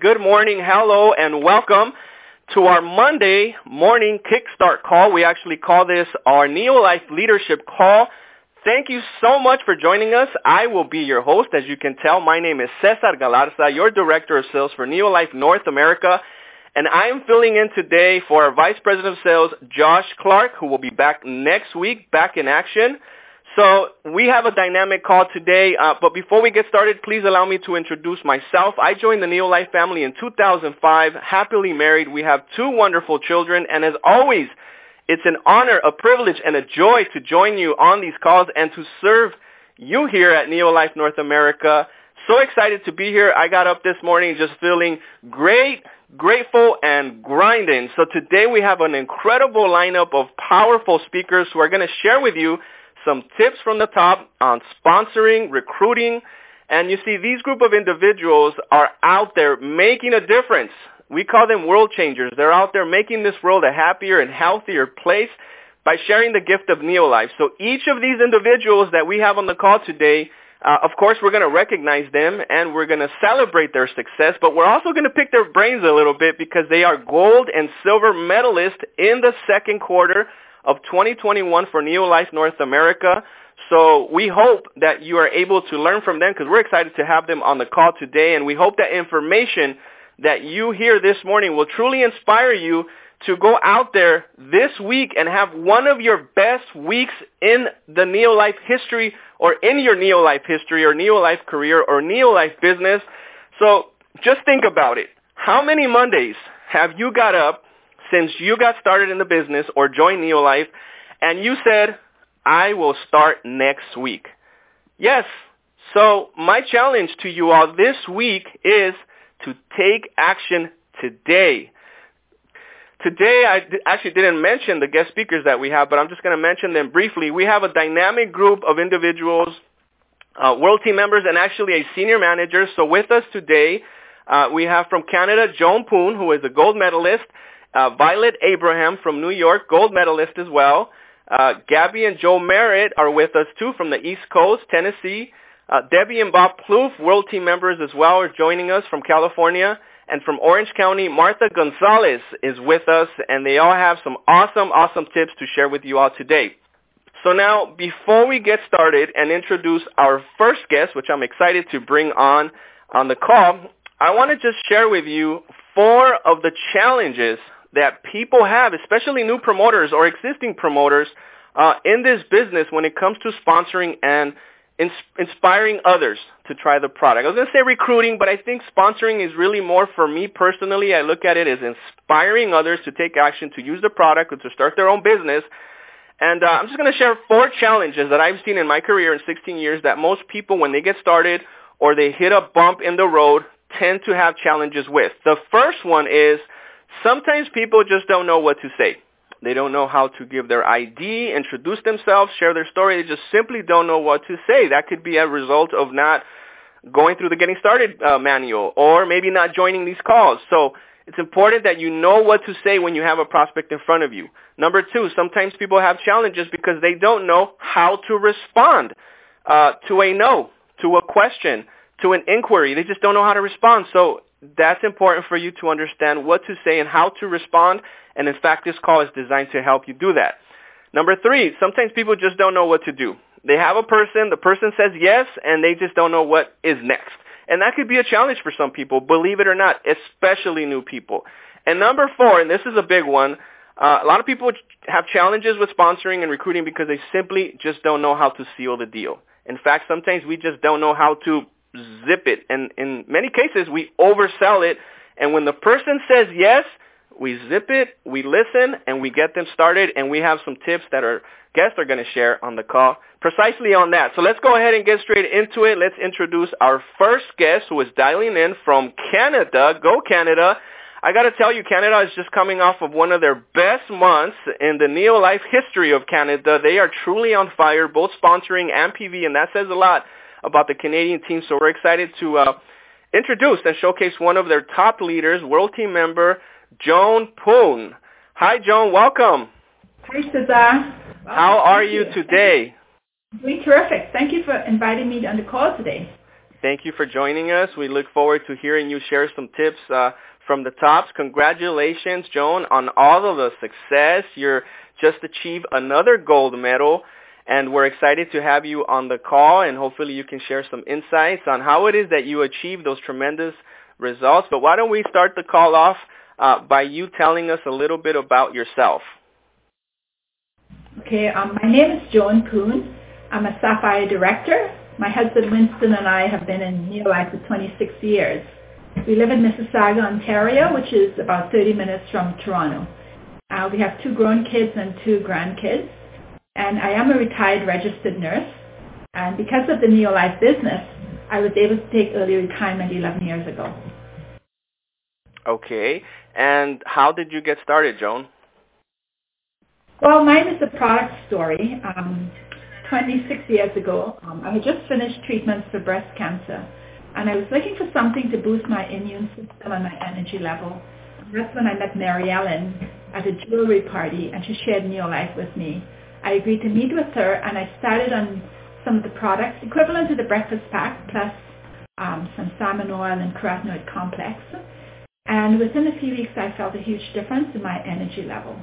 Good morning, hello, and welcome to our Monday morning Kickstart call. We actually call this our Neolife Leadership Call. Thank you so much for joining us. I will be your host. As you can tell, my name is Cesar Galarza, your Director of Sales for Neolife North America. And I am filling in today for our Vice President of Sales, Josh Clark, who will be back next week, back in action. So we have a dynamic call today, uh, but before we get started, please allow me to introduce myself. I joined the Neolife family in 2005, happily married. We have two wonderful children, and as always, it's an honor, a privilege, and a joy to join you on these calls and to serve you here at Neolife North America. So excited to be here. I got up this morning just feeling great, grateful, and grinding. So today we have an incredible lineup of powerful speakers who are going to share with you some tips from the top on sponsoring, recruiting, and you see these group of individuals are out there making a difference. We call them world changers. They're out there making this world a happier and healthier place by sharing the gift of Neolife. So each of these individuals that we have on the call today, uh, of course, we're going to recognize them and we're going to celebrate their success, but we're also going to pick their brains a little bit because they are gold and silver medalists in the second quarter of 2021 for Neolife North America. So we hope that you are able to learn from them because we're excited to have them on the call today. And we hope that information that you hear this morning will truly inspire you to go out there this week and have one of your best weeks in the Neolife history or in your Neolife history or Neolife career or Neolife business. So just think about it. How many Mondays have you got up since you got started in the business or joined Neolife and you said, I will start next week. Yes. So my challenge to you all this week is to take action today. Today, I actually didn't mention the guest speakers that we have, but I'm just going to mention them briefly. We have a dynamic group of individuals, uh, world team members, and actually a senior manager. So with us today, uh, we have from Canada, Joan Poon, who is a gold medalist, uh, Violet Abraham from New York, gold medalist as well. Uh, Gabby and Joel Merritt are with us too from the East Coast, Tennessee. Uh, Debbie and Bob Plouffe, world team members as well, are joining us from California. And from Orange County, Martha Gonzalez is with us, and they all have some awesome, awesome tips to share with you all today. So now, before we get started and introduce our first guest, which I'm excited to bring on on the call, I want to just share with you four of the challenges that people have, especially new promoters or existing promoters, uh, in this business when it comes to sponsoring and ins- inspiring others to try the product. I was going to say recruiting, but I think sponsoring is really more for me personally. I look at it as inspiring others to take action, to use the product, or to start their own business. And uh, I'm just going to share four challenges that I've seen in my career in 16 years that most people, when they get started or they hit a bump in the road, tend to have challenges with. The first one is Sometimes people just don't know what to say. They don't know how to give their ID, introduce themselves, share their story. They just simply don't know what to say. That could be a result of not going through the getting started uh, manual or maybe not joining these calls. So it's important that you know what to say when you have a prospect in front of you. Number two, sometimes people have challenges because they don't know how to respond uh, to a no, to a question, to an inquiry. They just don't know how to respond. So that's important for you to understand what to say and how to respond. And in fact, this call is designed to help you do that. Number three, sometimes people just don't know what to do. They have a person, the person says yes, and they just don't know what is next. And that could be a challenge for some people, believe it or not, especially new people. And number four, and this is a big one, uh, a lot of people have challenges with sponsoring and recruiting because they simply just don't know how to seal the deal. In fact, sometimes we just don't know how to zip it. And in many cases, we oversell it. And when the person says yes, we zip it, we listen, and we get them started. And we have some tips that our guests are going to share on the call precisely on that. So let's go ahead and get straight into it. Let's introduce our first guest who is dialing in from Canada. Go Canada. I got to tell you, Canada is just coming off of one of their best months in the Neolife history of Canada. They are truly on fire, both sponsoring and PV, and that says a lot about the Canadian team. So we're excited to uh, introduce and showcase one of their top leaders, world team member Joan Poon. Hi, Joan. Welcome. Hi, Cesar. How are you, you today? Doing terrific. Thank you for inviting me on the call today. Thank you for joining us. We look forward to hearing you share some tips uh, from the tops. Congratulations, Joan, on all of the success. You're just achieved another gold medal, and we're excited to have you on the call, and hopefully you can share some insights on how it is that you achieve those tremendous results. But why don't we start the call off uh, by you telling us a little bit about yourself? Okay, um, my name is Joan Poon. I'm a Sapphire director. My husband Winston and I have been in Neolife for 26 years. We live in Mississauga, Ontario, which is about 30 minutes from Toronto. Uh, we have two grown kids and two grandkids. And I am a retired registered nurse. And because of the Neolife business, I was able to take early retirement 11 years ago. Okay. And how did you get started, Joan? Well, mine is a product story. Um, 26 years ago, um, I had just finished treatments for breast cancer, and I was looking for something to boost my immune system and my energy level. And that's when I met Mary Ellen at a jewelry party, and she shared Neolife with me. I agreed to meet with her, and I started on some of the products equivalent to the breakfast pack, plus um, some salmon oil and carotenoid complex. And within a few weeks, I felt a huge difference in my energy level.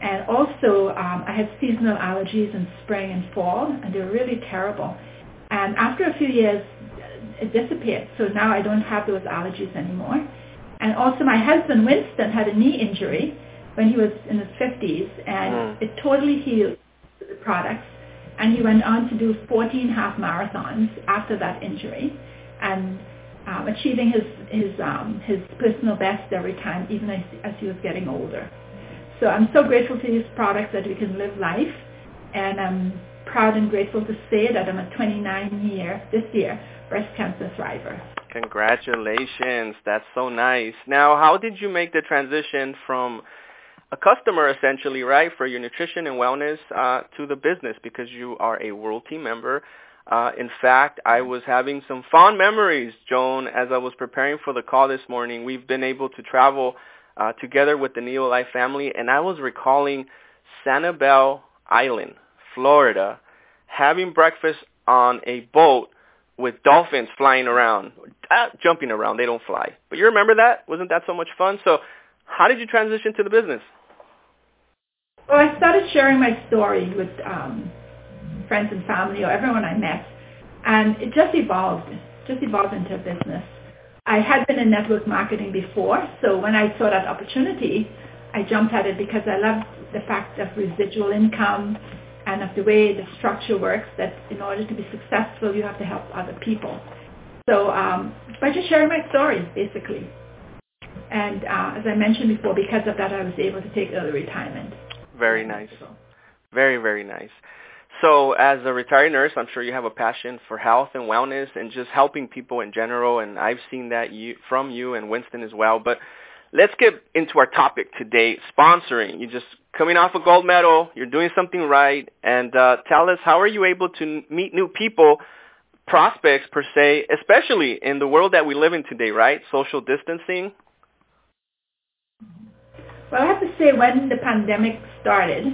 And also, um, I had seasonal allergies in spring and fall, and they were really terrible. And after a few years, it disappeared. So now I don't have those allergies anymore. And also, my husband Winston had a knee injury when he was in his 50s, and mm. it totally healed products. And he went on to do 14 half marathons after that injury, and um, achieving his his um, his personal best every time, even as, as he was getting older. So I'm so grateful to these products that we can live life, and I'm proud and grateful to say that I'm a 29 year this year breast cancer thriver. Congratulations. That's so nice. Now, how did you make the transition from a customer essentially, right, for your nutrition and wellness uh, to the business because you are a world team member. Uh, in fact, I was having some fond memories, Joan, as I was preparing for the call this morning. We've been able to travel uh, together with the Neolife family, and I was recalling Sanibel Island, Florida, having breakfast on a boat with dolphins flying around, uh, jumping around. They don't fly. But you remember that? Wasn't that so much fun? So how did you transition to the business? Well, I started sharing my story with um, friends and family or everyone I met, and it just evolved. just evolved into a business. I had been in network marketing before, so when I saw that opportunity, I jumped at it because I loved the fact of residual income and of the way the structure works that in order to be successful, you have to help other people. So um, by just sharing my story, basically. And uh, as I mentioned before, because of that, I was able to take early retirement. Very nice. Very, very nice. So as a retired nurse, I'm sure you have a passion for health and wellness and just helping people in general. And I've seen that you, from you and Winston as well. But let's get into our topic today, sponsoring. You're just coming off a gold medal. You're doing something right. And uh, tell us, how are you able to meet new people, prospects per se, especially in the world that we live in today, right? Social distancing. Well, I have to say, when the pandemic started,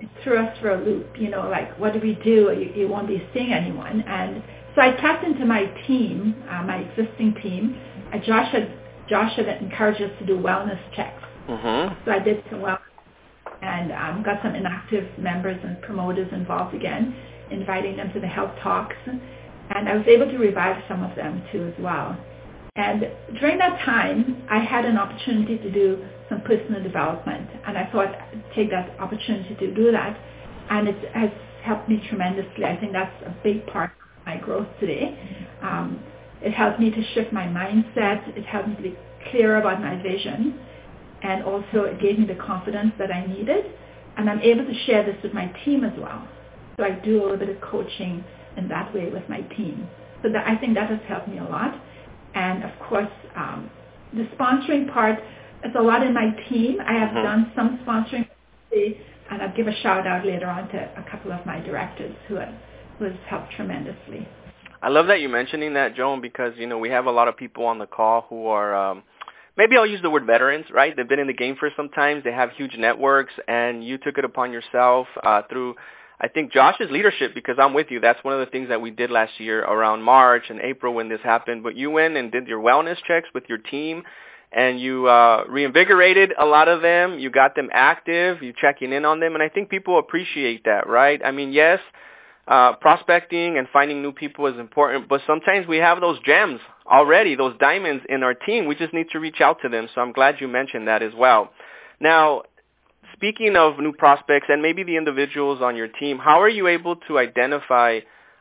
it threw us for a loop. You know, like what do we do? You, you won't be seeing anyone. And so I tapped into my team, uh, my existing team. Uh, Josh had Josh had encouraged us to do wellness checks. Mm-hmm. So I did some well and um, got some inactive members and promoters involved again, inviting them to the health talks. And I was able to revive some of them too as well. And during that time, I had an opportunity to do some personal development. And I thought I'd take that opportunity to do that. And it has helped me tremendously. I think that's a big part of my growth today. Um, it helped me to shift my mindset. It helped me be clear about my vision. And also it gave me the confidence that I needed. And I'm able to share this with my team as well. So I do a little bit of coaching in that way with my team. So that, I think that has helped me a lot. And of course, um, the sponsoring part is a lot in my team. I have mm-hmm. done some sponsoring, and I'll give a shout out later on to a couple of my directors who have, who has helped tremendously. I love that you're mentioning that, Joan, because you know we have a lot of people on the call who are um, maybe I'll use the word veterans, right? They've been in the game for some time. They have huge networks, and you took it upon yourself uh, through I think Josh's leadership, because I'm with you, that's one of the things that we did last year around March and April when this happened. But you went and did your wellness checks with your team, and you uh, reinvigorated a lot of them. You got them active. You're checking in on them, and I think people appreciate that, right? I mean, yes, uh, prospecting and finding new people is important, but sometimes we have those gems already, those diamonds in our team. We just need to reach out to them. So I'm glad you mentioned that as well. Now, speaking of new prospects and maybe the individuals on your team, how are you able to identify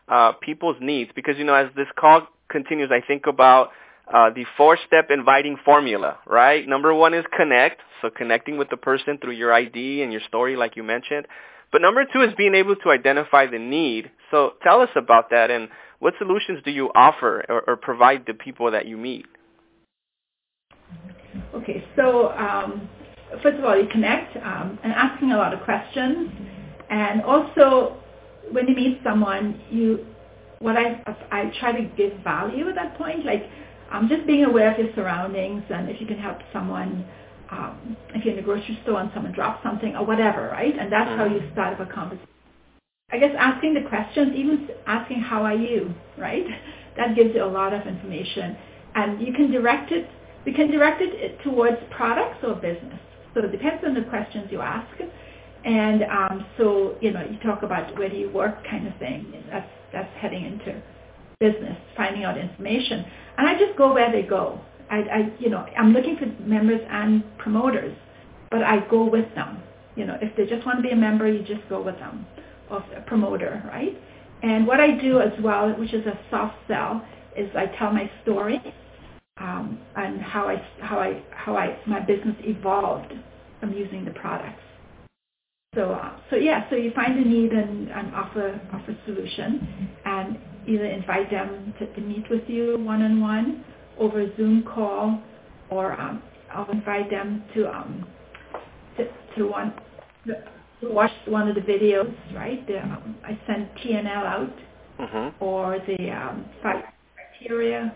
uh, people's needs? Because, you know, as this call continues, I think about uh, the four-step inviting formula, right? Number one is connect, so connecting with the person through your ID and your story like you mentioned. But number two is being able to identify the need. So tell us about that and what solutions do you offer or, or provide the people that you meet? Okay, so um, first of all, you connect um, and asking a lot of questions, and also when you meet someone, you what I I try to give value at that point, like um, just being aware of your surroundings, and if you can help someone um, if you're in the grocery store and someone drops something or whatever, right? And that's how you mm-hmm. start up a conversation. I guess asking the questions, even asking how are you, right? That gives you a lot of information. And you can direct it, we can direct it towards products or business. So it depends on the questions you ask. And um, so, you know, you talk about where do you work kind of thing. That's, that's heading into business, finding out information. And I just go where they go. I, I, you know, I'm looking for members and promoters, but I go with them. You know, if they just want to be a member, you just go with them, of a promoter, right? And what I do as well, which is a soft sell, is I tell my story um, and how I, how I, how I, my business evolved from using the products. So, uh, so yeah, so you find a need and, and offer offer solution, and either invite them to, to meet with you one on one over a Zoom call, or um, I'll invite them to um, to, to one to watch one of the videos. Right, the, um, I send TNL out, mm-hmm. or the um, five criteria.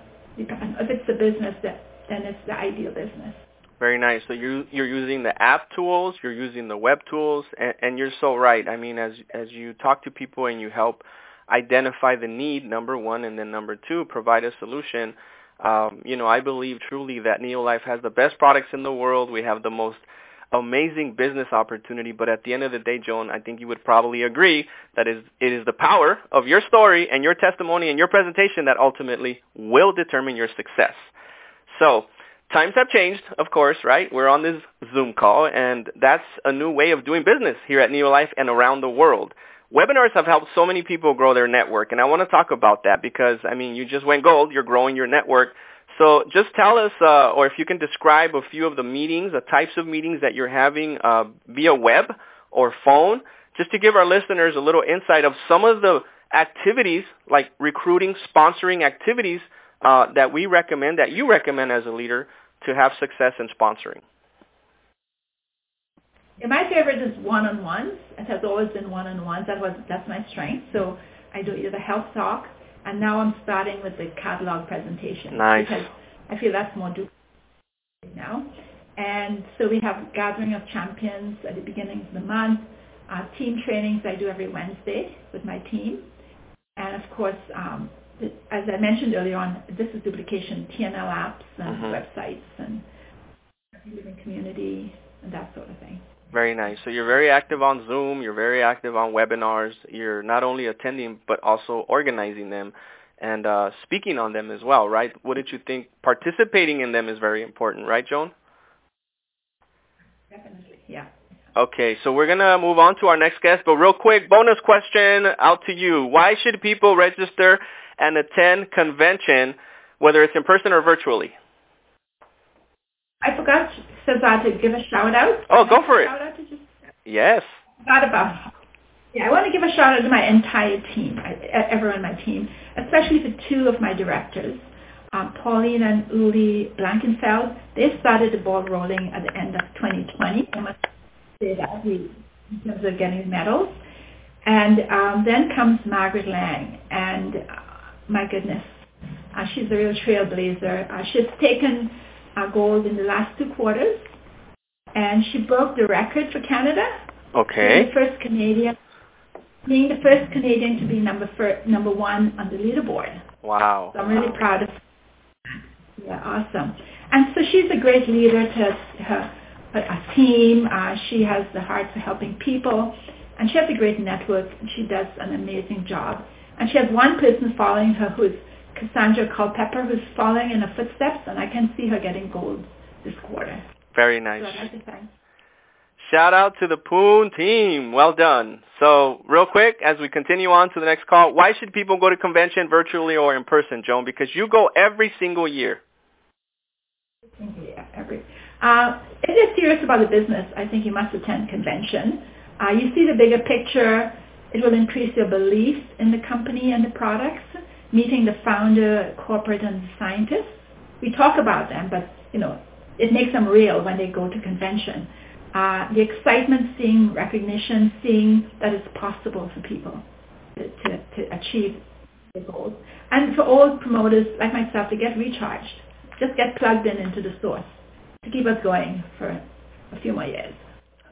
If it's the business, that then it's the ideal business. Very nice. So you you're using the app tools, you're using the web tools, and, and you're so right. I mean, as as you talk to people and you help identify the need, number one, and then number two, provide a solution um, you know, I believe truly that Neolife has the best products in the world. We have the most amazing business opportunity. But at the end of the day, Joan, I think you would probably agree that is, it is the power of your story and your testimony and your presentation that ultimately will determine your success. So times have changed, of course, right? We're on this Zoom call, and that's a new way of doing business here at Neolife and around the world webinars have helped so many people grow their network, and I want to talk about that because, I mean, you just went gold. You're growing your network. So just tell us, uh, or if you can describe a few of the meetings, the types of meetings that you're having uh, via web or phone, just to give our listeners a little insight of some of the activities, like recruiting, sponsoring activities uh, that we recommend, that you recommend as a leader to have success in sponsoring. My favorite is one-on-ones. It has always been one-on-ones. That was that's my strength. So I do either health talk, and now I'm starting with the catalog presentation nice. because I feel that's more do now. And so we have gathering of champions at the beginning of the month. Uh, team trainings I do every Wednesday with my team, and of course, um, as I mentioned earlier on, this is duplication TNL apps and mm-hmm. websites and living community and that sort of thing. Very nice. So you're very active on Zoom. You're very active on webinars. You're not only attending but also organizing them and uh, speaking on them as well, right? Wouldn't you think participating in them is very important, right, Joan? Definitely, yeah. Okay, so we're going to move on to our next guest, but real quick, bonus question out to you. Why should people register and attend convention, whether it's in person or virtually? I forgot Cesar to give a shout out. Oh, go for it. Shout out to just yes. Thought about. Yeah, I want to give a shout out to my entire team, everyone on my team, especially the two of my directors, um, Pauline and Uli Blankenfeld. They started the ball rolling at the end of 2020. I must say that we, in terms of getting medals. And um, then comes Margaret Lang, and uh, my goodness, uh, she's a real trailblazer. Uh, she's taken gold in the last two quarters, and she broke the record for Canada. Okay. The first Canadian being the first Canadian to be number number one on the leaderboard. Wow. So I'm really proud of her. Yeah, awesome. And so she's a great leader to her a team. Uh, she has the heart for helping people, and she has a great network. And she does an amazing job. And she has one person following her who's Cassandra Culpepper, who's following in her footsteps, and I can see her getting gold this quarter. Very nice. So Shout out to the Poon team. Well done. So real quick, as we continue on to the next call, why should people go to convention virtually or in person, Joan? Because you go every single year. Yeah, every. Uh, if you're serious about the business, I think you must attend convention. Uh, you see the bigger picture. It will increase your belief in the company and the products. Meeting the founder, corporate, and scientists. We talk about them, but you know, it makes them real when they go to convention. Uh, the excitement, seeing recognition, seeing that it's possible for people to, to, to achieve their goals. And for all promoters like myself to get recharged, just get plugged in into the source to keep us going for a few more years.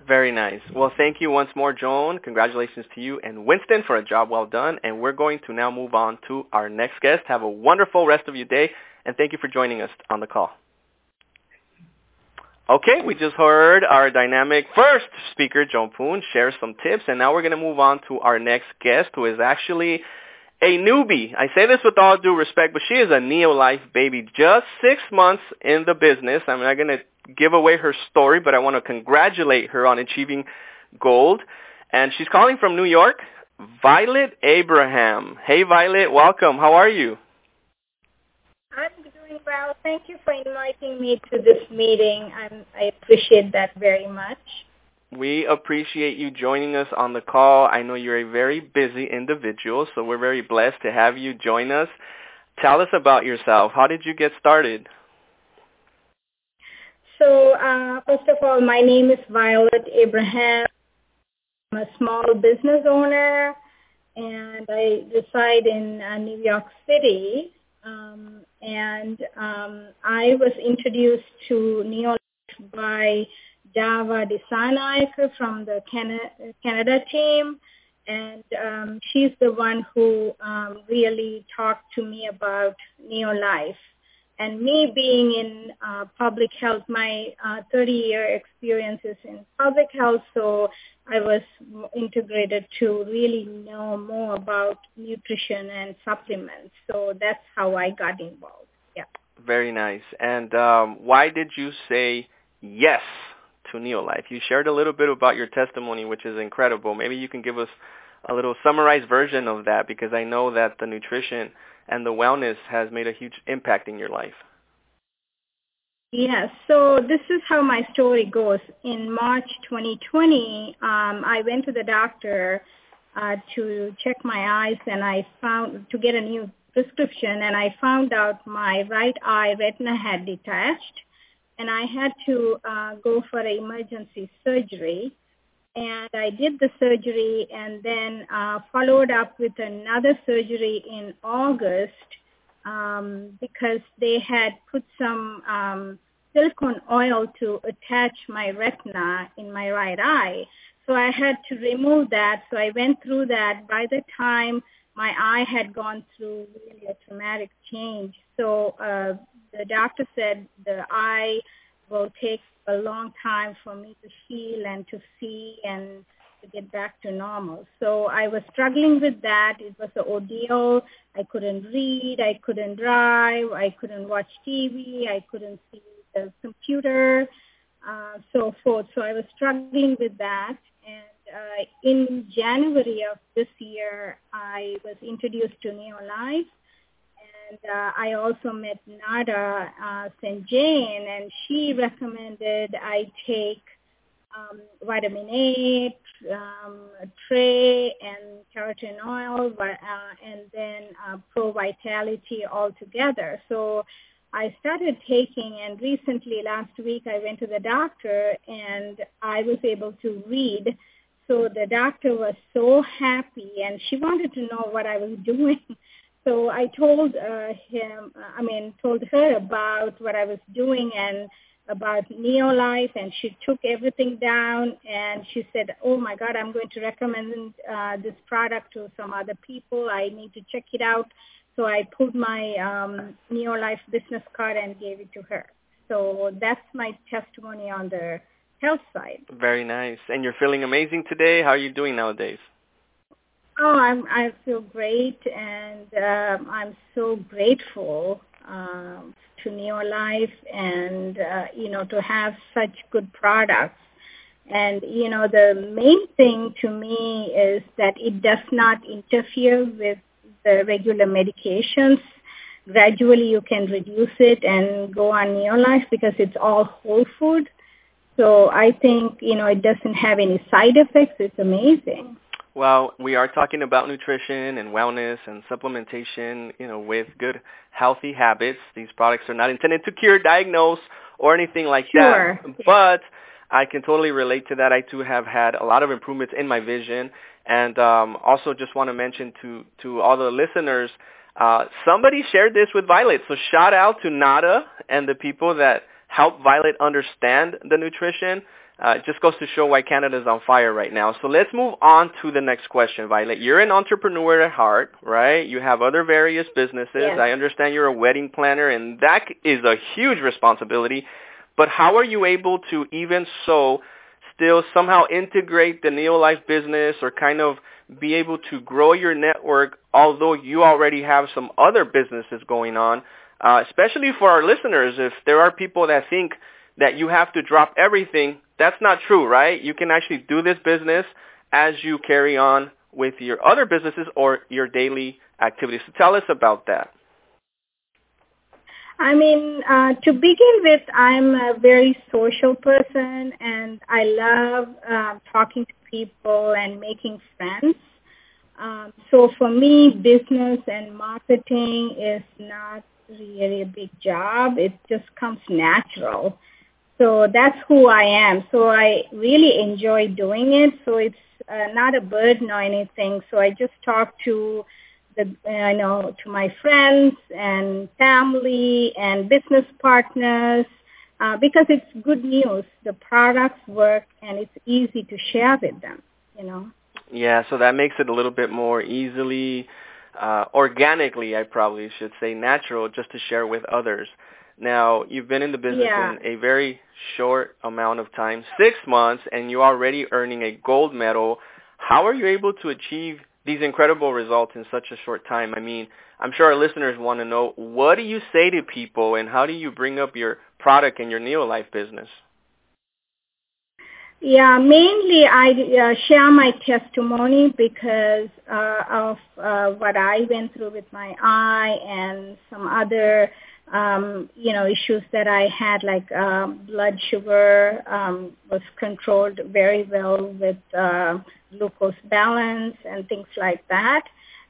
Very nice. Well, thank you once more, Joan. Congratulations to you and Winston for a job well done. And we're going to now move on to our next guest. Have a wonderful rest of your day, and thank you for joining us on the call. Okay, we just heard our dynamic first speaker, Joan Poon, share some tips, and now we're going to move on to our next guest, who is actually a newbie. I say this with all due respect, but she is a Neolife baby, just six months in the business. I'm not going to give away her story, but I want to congratulate her on achieving gold. And she's calling from New York, Violet Abraham. Hey, Violet, welcome. How are you? I'm doing well. Thank you for inviting me to this meeting. I'm, I appreciate that very much. We appreciate you joining us on the call. I know you're a very busy individual, so we're very blessed to have you join us. Tell us about yourself. How did you get started? So, uh, first of all, my name is Violet Abraham. I'm a small business owner, and I reside in uh, New York City. Um, and um, I was introduced to Neolife by Dava Dissanayake from the Canada, Canada team. And um, she's the one who um, really talked to me about Neolife. And me being in uh, public health, my uh, 30-year experience is in public health, so I was integrated to really know more about nutrition and supplements. So that's how I got involved. Yeah. Very nice. And um, why did you say yes to Neolife? You shared a little bit about your testimony, which is incredible. Maybe you can give us a little summarized version of that because I know that the nutrition and the wellness has made a huge impact in your life. Yes, so this is how my story goes. In March 2020, um, I went to the doctor uh, to check my eyes and I found, to get a new prescription and I found out my right eye retina had detached and I had to uh, go for an emergency surgery. And I did the surgery and then uh, followed up with another surgery in August um, because they had put some um, silicone oil to attach my retina in my right eye. So I had to remove that. So I went through that. By the time my eye had gone through really a traumatic change, so uh, the doctor said the eye will take a long time for me to heal and to see and to get back to normal. So I was struggling with that. It was an ordeal. I couldn't read. I couldn't drive. I couldn't watch TV. I couldn't see the computer, uh, so forth. So I was struggling with that. And uh, in January of this year, I was introduced to Neolife. And uh, I also met Nada uh, St. Jane, and she recommended I take um, vitamin A, um, tray, and carotenoid, uh, and then uh, Pro Vitality all together. So I started taking, and recently last week I went to the doctor, and I was able to read. So the doctor was so happy, and she wanted to know what I was doing. So I told uh, him, I mean, told her about what I was doing, and about Neolife, and she took everything down, and she said, "Oh my God, I'm going to recommend uh, this product to some other people. I need to check it out." So I pulled my um, Neolife business card and gave it to her. So that's my testimony on the health side. Very nice. And you're feeling amazing today. How are you doing nowadays? Oh, I'm I feel great, and um, I'm so grateful um, to Neolife, and uh, you know to have such good products. And you know the main thing to me is that it does not interfere with the regular medications. Gradually, you can reduce it and go on Neolife because it's all whole food. So I think you know it doesn't have any side effects. It's amazing. Well, we are talking about nutrition and wellness and supplementation, you know, with good healthy habits. These products are not intended to cure, diagnose, or anything like sure. that. But I can totally relate to that. I too have had a lot of improvements in my vision. And um, also just want to mention to, to all the listeners, uh, somebody shared this with Violet. So shout out to Nada and the people that help Violet understand the nutrition. Uh, it just goes to show why Canada is on fire right now. So let's move on to the next question, Violet. You're an entrepreneur at heart, right? You have other various businesses. Yes. I understand you're a wedding planner, and that is a huge responsibility. But how are you able to even so still somehow integrate the Neolife business or kind of be able to grow your network, although you already have some other businesses going on? Uh, especially for our listeners, if there are people that think that you have to drop everything that's not true, right? You can actually do this business as you carry on with your other businesses or your daily activities. So tell us about that. I mean, uh, to begin with, I'm a very social person, and I love uh, talking to people and making friends. Um, so for me, business and marketing is not really a big job. It just comes natural. So that's who I am. So I really enjoy doing it. So it's uh, not a burden or anything. So I just talk to the, uh, know, to my friends and family and business partners uh, because it's good news. The products work and it's easy to share with them. You know. Yeah. So that makes it a little bit more easily, uh, organically, I probably should say, natural, just to share with others. Now, you've been in the business yeah. in a very short amount of time, six months, and you're already earning a gold medal. How are you able to achieve these incredible results in such a short time? I mean, I'm sure our listeners want to know, what do you say to people, and how do you bring up your product and your Neolife business? Yeah, mainly I uh, share my testimony because uh, of uh, what I went through with my eye and some other um, you know, issues that I had, like um, blood sugar um, was controlled very well with uh, glucose balance and things like that.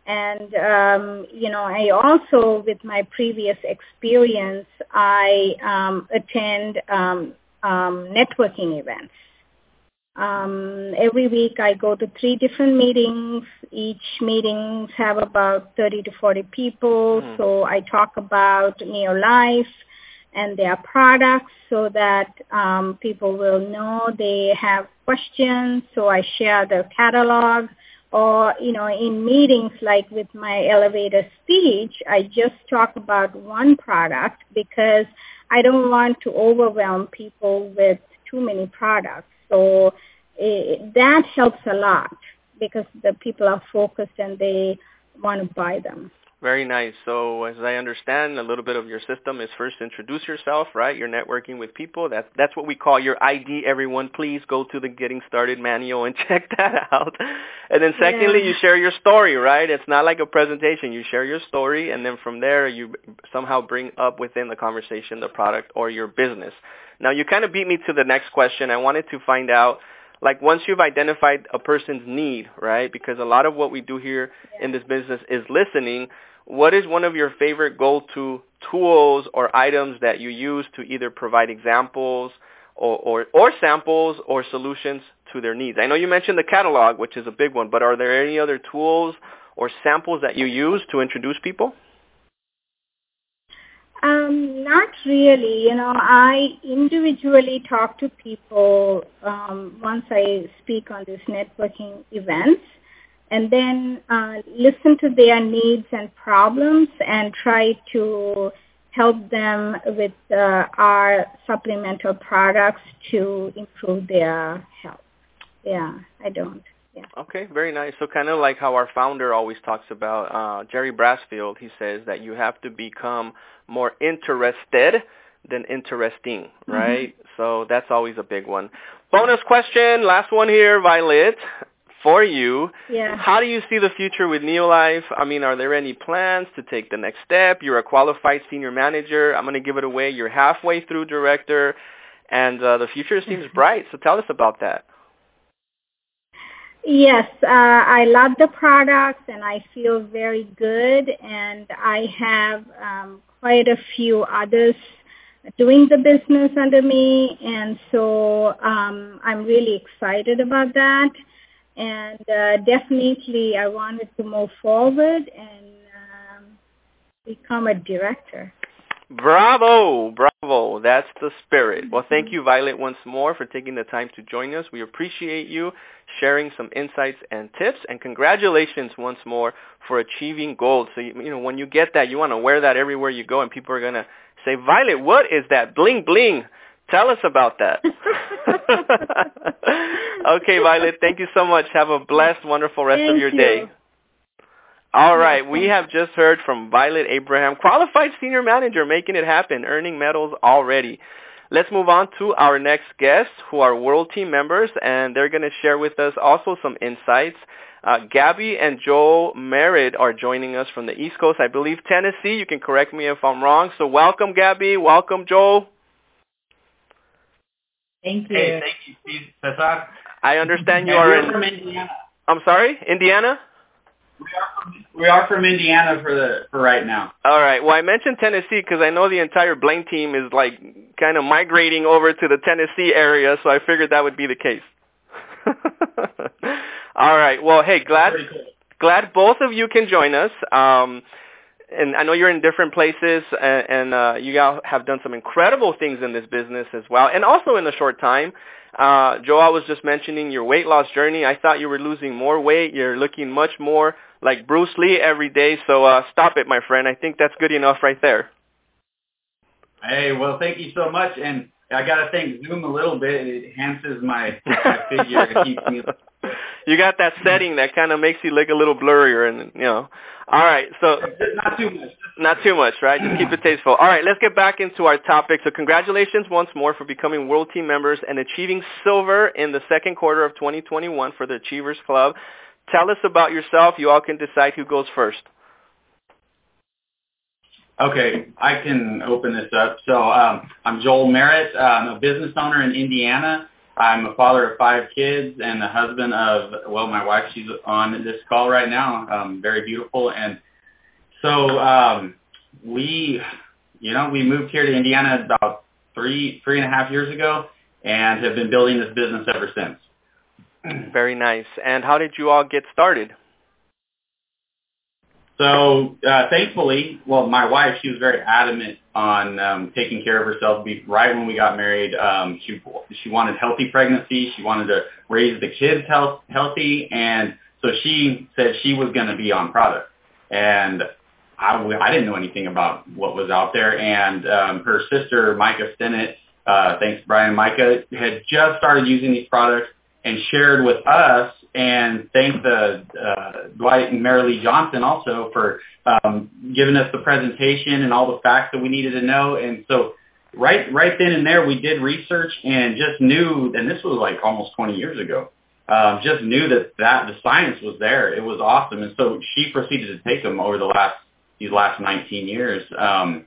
And, um, you know, I also, with my previous experience, I um, attend um, um, networking events. Um, every week I go to three different meetings. Each meetings have about 30 to 40 people. Mm-hmm. So I talk about Neolife and their products so that um, people will know they have questions. So I share the catalog. Or, you know, in meetings like with my elevator speech, I just talk about one product because I don't want to overwhelm people with too many products. So it, that helps a lot because the people are focused and they want to buy them. Very nice. So as I understand, a little bit of your system is first introduce yourself, right? You're networking with people. That's that's what we call your ID. Everyone, please go to the Getting Started manual and check that out. And then secondly, yeah. you share your story, right? It's not like a presentation. You share your story, and then from there, you somehow bring up within the conversation the product or your business. Now, you kind of beat me to the next question. I wanted to find out like once you've identified a person's need, right? Because a lot of what we do here yeah. in this business is listening. What is one of your favorite go-to tools or items that you use to either provide examples or, or, or samples or solutions to their needs? I know you mentioned the catalog, which is a big one, but are there any other tools or samples that you use to introduce people? Um, not really. You know, I individually talk to people um, once I speak on these networking events and then uh, listen to their needs and problems and try to help them with uh, our supplemental products to improve their health. Yeah, I don't. Yeah. Okay, very nice. So kind of like how our founder always talks about, uh, Jerry Brassfield, he says that you have to become more interested than interesting, mm-hmm. right? Mm-hmm. So that's always a big one. Bonus question, last one here, Violet, for you. Yeah. How do you see the future with Neolife? I mean, are there any plans to take the next step? You're a qualified senior manager. I'm going to give it away. You're halfway through director, and uh, the future seems bright. So tell us about that. Yes, uh, I love the products and I feel very good and I have um, quite a few others doing the business under me and so um, I'm really excited about that and uh, definitely I wanted to move forward and um, become a director. Bravo, bravo. That's the spirit. Well, thank mm-hmm. you, Violet, once more for taking the time to join us. We appreciate you sharing some insights and tips, and congratulations once more for achieving gold. So, you, you know, when you get that, you want to wear that everywhere you go, and people are going to say, Violet, what is that? Bling, bling. Tell us about that. okay, Violet, thank you so much. Have a blessed, wonderful rest thank of your you. day. All right, we have just heard from Violet Abraham, qualified senior manager, making it happen, earning medals already. Let's move on to our next guests, who are World Team members, and they're going to share with us also some insights. Uh, Gabby and Joel Merritt are joining us from the East Coast, I believe Tennessee. You can correct me if I'm wrong. So welcome, Gabby. Welcome, Joel. Thank you. Hey, thank you, Steve. Cesar. I understand you are in. From Indiana. I'm sorry, Indiana. We are, from, we are from Indiana for the for right now. All right. Well, I mentioned Tennessee because I know the entire Blaine team is like kind of migrating over to the Tennessee area, so I figured that would be the case. All right. Well, hey, glad glad both of you can join us. Um, and I know you're in different places, and, and uh, you all have done some incredible things in this business as well, and also in a short time. Uh, Joel was just mentioning your weight loss journey. I thought you were losing more weight. You're looking much more like Bruce Lee every day. So uh, stop it, my friend. I think that's good enough right there. Hey, well, thank you so much. And I got to thank Zoom a little bit. It enhances my, my figure. It keeps me. You got that setting that kind of makes you look a little blurrier, and you know. All right, so not too much. Not too much, right? Just keep it tasteful. All right, let's get back into our topic. So congratulations once more for becoming World Team members and achieving silver in the second quarter of 2021 for the Achievers Club. Tell us about yourself. You all can decide who goes first. Okay, I can open this up. So um, I'm Joel Merritt. I'm a business owner in Indiana. I'm a father of five kids and the husband of, well, my wife, she's on this call right now, um, very beautiful. And so um, we, you know, we moved here to Indiana about three, three and a half years ago and have been building this business ever since. Very nice. And how did you all get started? So uh, thankfully, well, my wife, she was very adamant on um, taking care of herself. Right when we got married, um, she she wanted healthy pregnancy. She wanted to raise the kids health, healthy, and so she said she was going to be on product. And I, I didn't know anything about what was out there. And um, her sister, Micah Stinnett, uh, thanks Brian, Micah had just started using these products and shared with us and thank the uh, Dwight and Mary Lee Johnson also for um, giving us the presentation and all the facts that we needed to know. And so right right then and there, we did research and just knew, and this was like almost 20 years ago, um, just knew that, that the science was there. It was awesome. And so she proceeded to take them over the last these last 19 years. Um,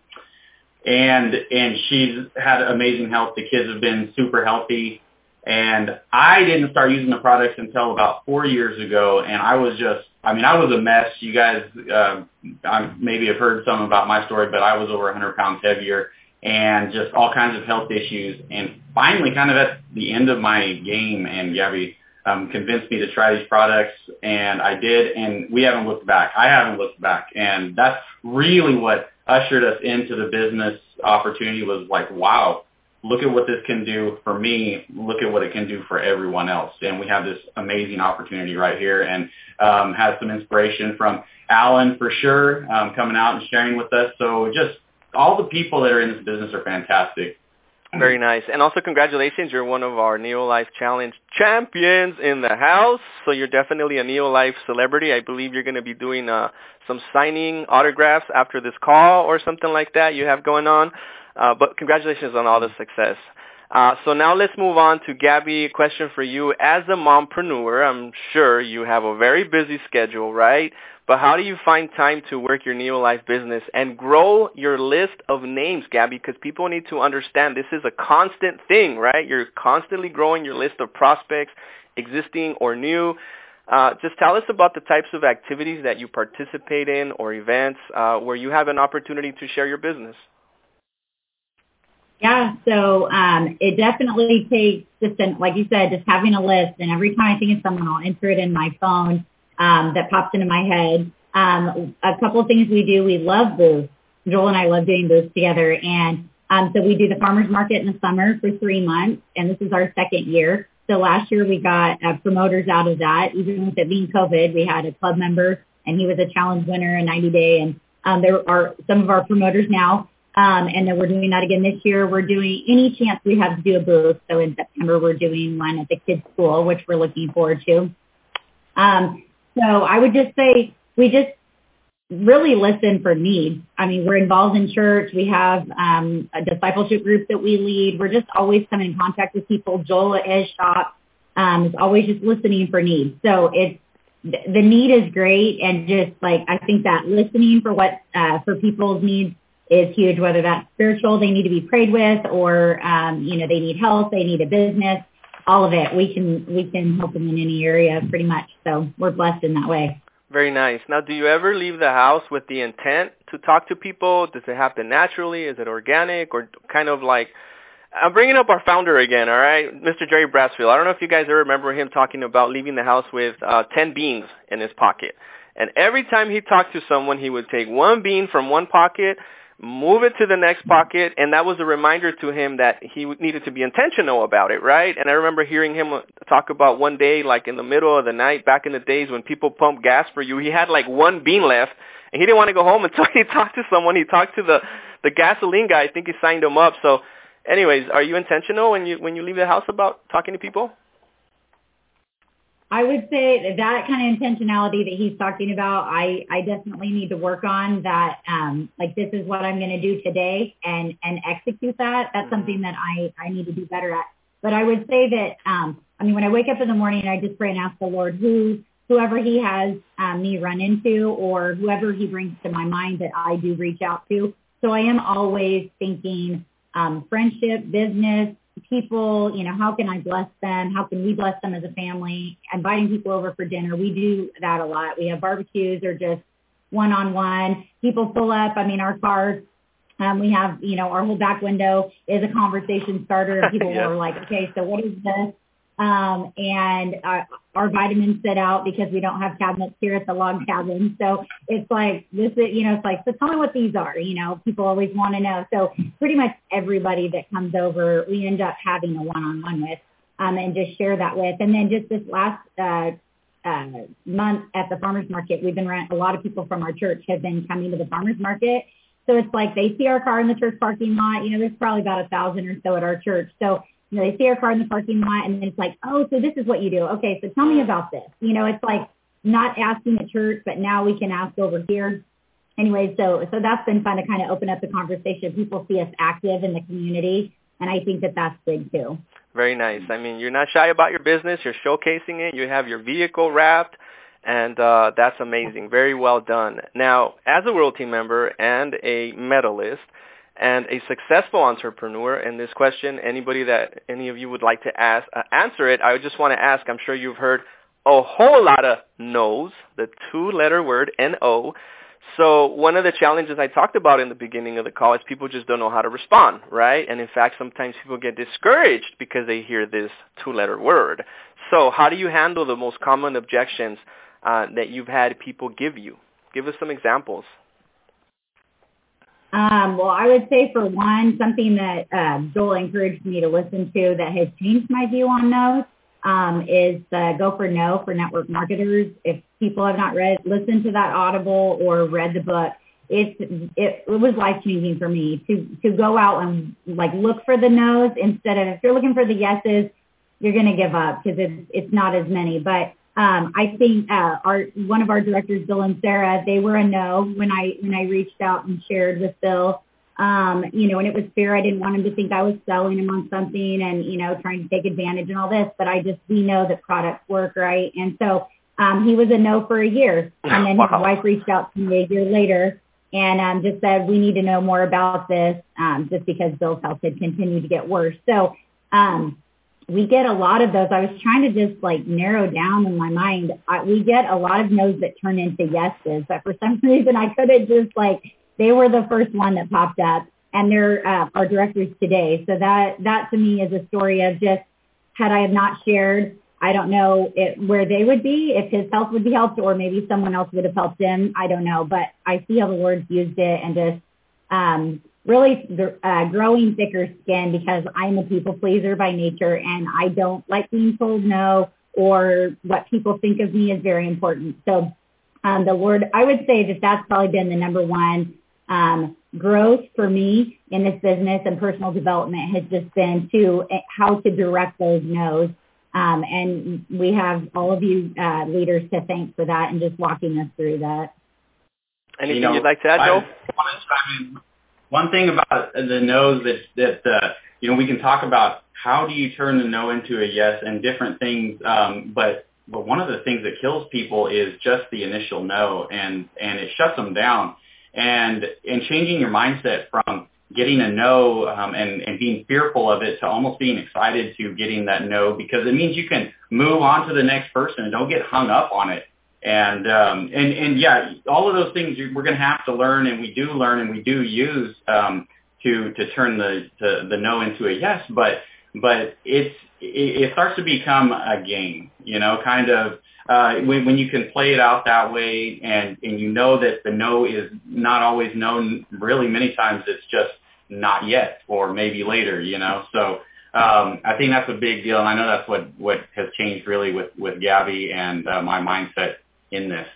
and and she's had amazing health. The kids have been super healthy. And I didn't start using the products until about four years ago, and I was just, I mean, I was a mess. You guys uh, I maybe have heard some about my story, but I was over 100 pounds heavier and just all kinds of health issues. And finally, kind of at the end of my game, and Gabby, um, convinced me to try these products, and I did, and we haven't looked back. I haven't looked back, and that's really what ushered us into the business opportunity. Was like, wow, look at what this can do for me. Look at what it can do for everyone else, and we have this amazing opportunity right here, and um, had some inspiration from Alan for sure, um, coming out and sharing with us. So just all the people that are in this business are fantastic. Very nice. And also congratulations, you're one of our Neolife Challenge champions in the house. So you're definitely a Neolife celebrity. I believe you're going to be doing uh, some signing autographs after this call or something like that you have going on. Uh, but congratulations on all the success. Uh, so now let's move on to Gabby. Question for you. As a mompreneur, I'm sure you have a very busy schedule, right? But how do you find time to work your Neolife business and grow your list of names, Gabby? Because people need to understand this is a constant thing, right? You're constantly growing your list of prospects, existing or new. Uh, just tell us about the types of activities that you participate in or events uh, where you have an opportunity to share your business. Yeah, so um, it definitely takes just, an, like you said, just having a list. And every time I think of someone, I'll enter it in my phone um, that pops into my head. Um, a couple of things we do, we love booths. Joel and I love doing booths together. And um, so we do the farmers market in the summer for three months, and this is our second year. So last year we got uh, promoters out of that. Even with it being COVID, we had a club member, and he was a challenge winner, a 90 day. And um, there are some of our promoters now, um, and then we're doing that again this year. We're doing any chance we have to do a booth. So in September we're doing one at the kids' school, which we're looking forward to. Um, so I would just say we just really listen for needs. I mean, we're involved in church. We have um, a discipleship group that we lead. We're just always coming in contact with people. Joel at his shop um, is always just listening for needs. So it's the need is great, and just like I think that listening for what uh, for people's needs is huge. Whether that's spiritual, they need to be prayed with, or um, you know they need help, they need a business all of it. We can we can help them in any area pretty much. So we're blessed in that way. Very nice. Now, do you ever leave the house with the intent to talk to people? Does it happen naturally? Is it organic or kind of like? I'm bringing up our founder again, all right, Mr. Jerry Brassfield. I don't know if you guys ever remember him talking about leaving the house with uh, 10 beans in his pocket. And every time he talked to someone, he would take one bean from one pocket, move it to the next pocket, and that was a reminder to him that he needed to be intentional about it, right? And I remember hearing him uh, talk about one day, like in the middle of the night, back in the days when people pumped gas for you, he had like one bean left, and he didn't want to go home until he talked to someone. He talked to the the gasoline guy. I think he signed him up. So, anyways, are you intentional when you when you leave the house about talking to people? I would say that, that kind of intentionality that he's talking about, I, I definitely need to work on that. Um, like this is what I'm going to do today and, and execute that. That's mm-hmm. something that I, I need to be better at. But I would say that, um, I mean, when I wake up in the morning, I just pray and ask the Lord who, whoever he has um, me run into or whoever he brings to my mind that I do reach out to. So I am always thinking um, friendship, business, people, you know, how can I bless them? How can we bless them as a family? Inviting people over for dinner. We do that a lot. We have barbecues or just one-on-one. People pull up. I mean, our cars, um, we have, you know, our whole back window is a conversation starter. People yeah. are like, okay, so what is this? Um, and our, our vitamins sit out because we don't have cabinets here at the log cabin. So it's like this is, you know, it's like, so tell me what these are. You know, people always want to know. So pretty much everybody that comes over, we end up having a one-on-one with, um, and just share that with. And then just this last uh, uh, month at the farmers market, we've been around, a lot of people from our church have been coming to the farmers market. So it's like they see our car in the church parking lot. You know, there's probably about a thousand or so at our church. So you know, they see our car in the parking lot and then it's like, oh, so this is what you do. Okay, so tell me about this. You know, it's like not asking at church, but now we can ask over here. Anyway, so so that's been fun to kind of open up the conversation. People see us active in the community, and I think that that's big too. Very nice. I mean, you're not shy about your business. You're showcasing it. You have your vehicle wrapped, and uh, that's amazing. Very well done. Now, as a World Team member and a medalist, and a successful entrepreneur. And this question, anybody that any of you would like to ask, uh, answer it, I just want to ask. I'm sure you've heard a whole lot of no's, the two-letter word N-O. So one of the challenges I talked about in the beginning of the call is people just don't know how to respond, right? And in fact, sometimes people get discouraged because they hear this two-letter word. So how do you handle the most common objections uh, that you've had people give you? Give us some examples. Um, well, I would say for one, something that uh, Joel encouraged me to listen to that has changed my view on those um, is the Go for No for network marketers. If people have not read, listened to that Audible or read the book, it's it, it was life changing for me to to go out and like look for the no's instead of if you're looking for the yeses, you're going to give up because it's it's not as many. But um, I think uh, our one of our directors, Bill and Sarah, they were a no when I when I reached out and shared with Bill. Um, you know, and it was fair. I didn't want him to think I was selling him on something and you know trying to take advantage and all this. But I just we know that products work, right? And so um, he was a no for a year, and then wow. his wife reached out to me a year later and um, just said we need to know more about this, um, just because Bill's health had continued to get worse. So um, we get a lot of those. I was trying to just like narrow down in my mind. I, we get a lot of no's that turn into yeses, but for some reason I couldn't just like they were the first one that popped up, and they're uh, our directors today. So that that to me is a story of just had I have not shared. I don't know it, where they would be, if his health would be helped, or maybe someone else would have helped him. I don't know, but I see how the Lord's used it, and just um, really uh, growing thicker skin because I'm a people pleaser by nature and I don't like being told no or what people think of me is very important. So um, the Lord, I would say that that's probably been the number one um, growth for me in this business and personal development has just been to eh, how to direct those no's. Um, and we have all of you uh, leaders to thank for that and just walking us through that. Anything you know, you'd like to add, Joe? One thing about the no's that that uh, you know we can talk about how do you turn the no into a yes and different things, um, but but one of the things that kills people is just the initial no and and it shuts them down. And and changing your mindset from getting a no um, and, and being fearful of it to almost being excited to getting that no because it means you can move on to the next person and don't get hung up on it and um, and and yeah, all of those things we're going to have to learn, and we do learn, and we do use um, to to turn the to the no into a yes. But but it's it, it starts to become a game, you know, kind of uh, when, when you can play it out that way, and and you know that the no is not always known. Really, many times it's just not yet, or maybe later, you know. So um, I think that's a big deal, and I know that's what what has changed really with with Gabby and uh, my mindset in this.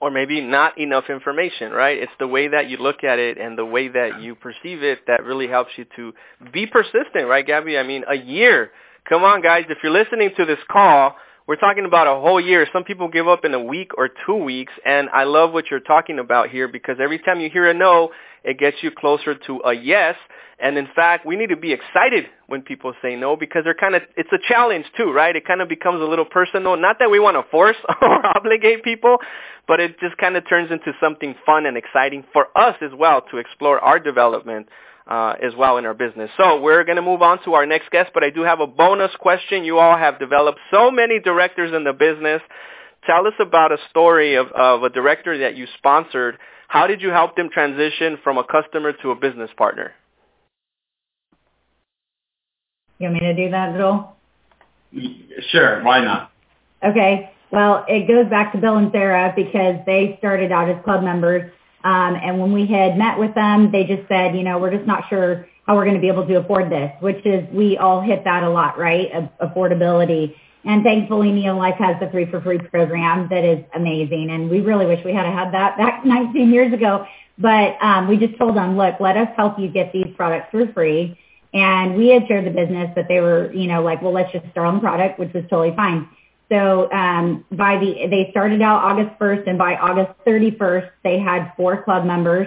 Or maybe not enough information, right? It's the way that you look at it and the way that you perceive it that really helps you to be persistent, right, Gabby? I mean, a year. Come on, guys. If you're listening to this call, we're talking about a whole year. Some people give up in a week or two weeks, and I love what you're talking about here because every time you hear a no, it gets you closer to a yes. And in fact, we need to be excited when people say no because they're kind of, it's a challenge too, right? It kind of becomes a little personal. Not that we want to force or obligate people, but it just kind of turns into something fun and exciting for us as well to explore our development uh, as well in our business. So we're going to move on to our next guest, but I do have a bonus question. You all have developed so many directors in the business. Tell us about a story of, of a director that you sponsored. How did you help them transition from a customer to a business partner? You want me to do that, Joel? Sure, why not? Okay. Well, it goes back to Bill and Sarah because they started out as club members. Um, and when we had met with them, they just said, you know, we're just not sure how we're going to be able to afford this, which is we all hit that a lot, right? Affordability. And thankfully, Neolife has the Free for Free program that is amazing. And we really wish we had had that back 19 years ago. But um, we just told them, look, let us help you get these products for free. And we had shared the business, but they were, you know, like, well, let's just start on the product, which was totally fine. So um, by the they started out August 1st, and by August 31st, they had four club members,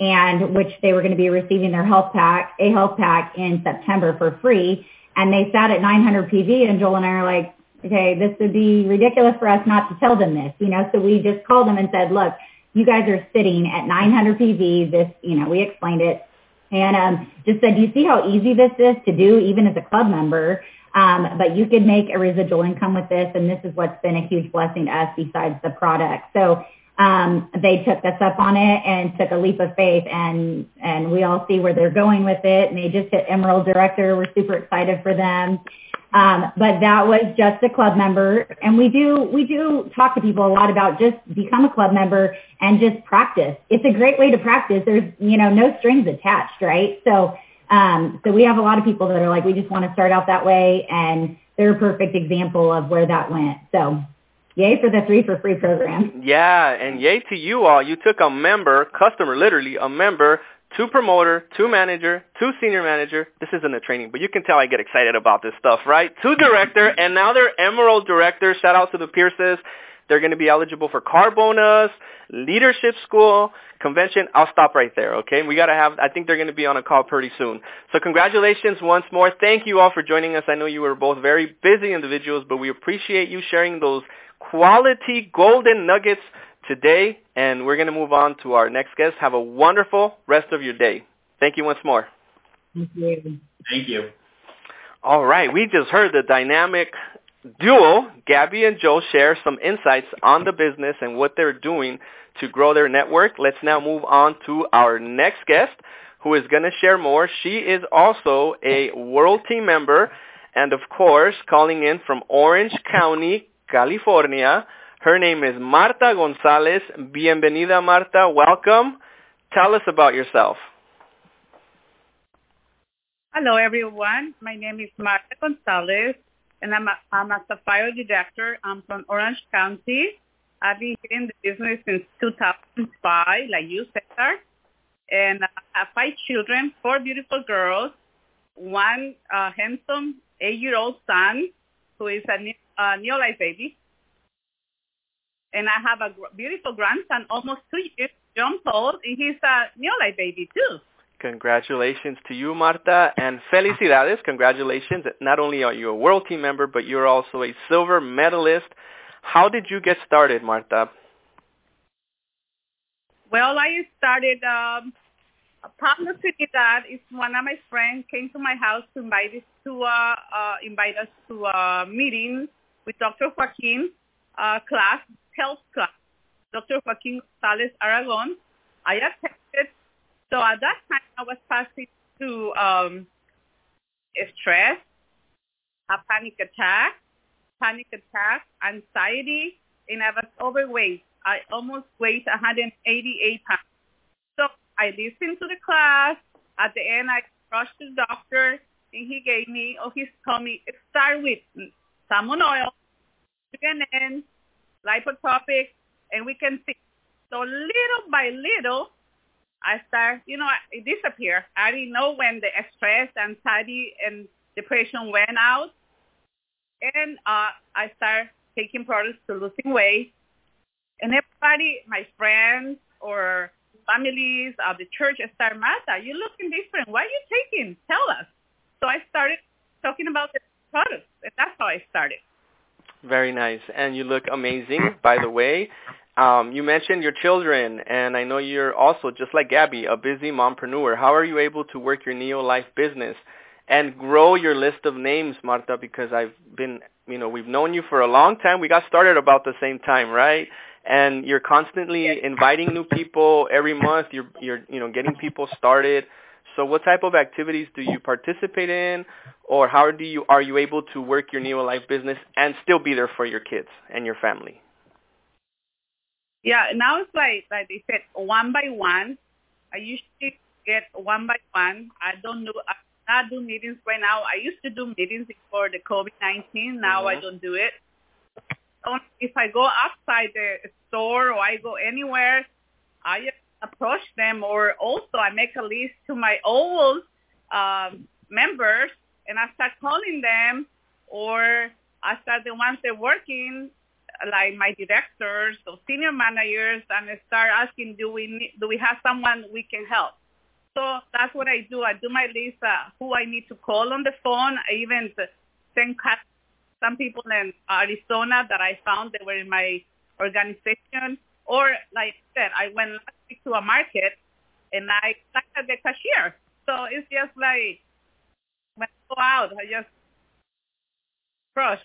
and which they were going to be receiving their health pack, a health pack in September for free. And they sat at 900 PV, and Joel and I are like, okay, this would be ridiculous for us not to tell them this, you know. So we just called them and said, look, you guys are sitting at 900 PV. This, you know, we explained it and um, just said, do you see how easy this is to do even as a club member? Um, but you could make a residual income with this, and this is what's been a huge blessing to us besides the product. So um, they took us up on it and took a leap of faith and, and we all see where they're going with it. And they just hit Emerald Director. We're super excited for them. Um, but that was just a club member. And we do, we do talk to people a lot about just become a club member and just practice. It's a great way to practice. There's, you know, no strings attached, right? So, um, so we have a lot of people that are like, we just want to start out that way. And they're a perfect example of where that went. So yay for the three for free program. Yeah, and yay to you all. You took a member, customer, literally a member, to promoter, to manager, to senior manager. This isn't a training, but you can tell I get excited about this stuff, right? To director, and now they're Emerald director. Shout out to the Pierces. They're going to be eligible for car bonus, leadership school, convention. I'll stop right there, okay? We got to have, I think they're going to be on a call pretty soon. So congratulations once more. Thank you all for joining us. I know you were both very busy individuals, but we appreciate you sharing those quality golden nuggets today, and we're going to move on to our next guest. Have a wonderful rest of your day. Thank you once more. Thank you. Thank you. All right, we just heard the dynamic duo, Gabby and Joe, share some insights on the business and what they're doing to grow their network. Let's now move on to our next guest, who is going to share more. She is also a World Team member, and of course, calling in from Orange County, California. Her name is Marta Gonzalez. Bienvenida, Marta. Welcome. Tell us about yourself. Hello, everyone. My name is Marta Gonzalez, and I'm a, I'm a Sapphire director. I'm from Orange County. I've been in the business since 2005, like you, Cesar. And I have five children, four beautiful girls, one uh, handsome eight-year-old son who is a new, uh, neolife baby. And I have a gr- beautiful grandson, almost two years, John Paul, and he's a neolife baby too. Congratulations to you, Marta, and felicidades. Congratulations. Not only are you a World Team member, but you're also a silver medalist. How did you get started, Marta? Well, I started um, publicity that is one of my friends came to my house to invite us to uh, uh, invite us to a meeting with Dr. Joaquin uh, class, health class, Dr. Joaquin Gonzalez Aragon. I attended. So at that time, I was passing through um, stress, a panic attack, panic attack, anxiety, and I was overweight. I almost weighed 188 pounds. So I listened to the class. At the end, I rushed to the doctor, and he gave me, or he told me, start with salmon oil, chicken lipotropic, and we can see. So little by little, I start, you know, it disappeared. I didn't know when the stress, anxiety, and depression went out. And uh, I started taking products to losing weight. And everybody, my friends or families of the church start, Marta, you're looking different. What are you taking? Tell us. So I started talking about the products, and that's how I started. Very nice. And you look amazing, by the way. Um, you mentioned your children, and I know you're also, just like Gabby, a busy mompreneur. How are you able to work your Neo Life business and grow your list of names, Marta? Because I've been, you know, we've known you for a long time. We got started about the same time, right? And you're constantly inviting new people every month. You're, you're, you know, getting people started. So what type of activities do you participate in, or how do you are you able to work your Neo Life business and still be there for your kids and your family? Yeah, now it's like like they said, one by one. I usually get one by one. I don't do I not do meetings right now. I used to do meetings before the COVID nineteen. Now Mhm. I don't do it. Only If I go outside the store or I go anywhere, I approach them, or also I make a list to my old um, members, and I start calling them, or I start the ones that are working like my directors or senior managers and start asking, do we need, do we have someone we can help? So that's what I do. I do my list uh, who I need to call on the phone. I even send some people in Arizona that I found that were in my organization. Or like I said, I went last week to a market and I contacted the cashier. So it's just like when I go out, I just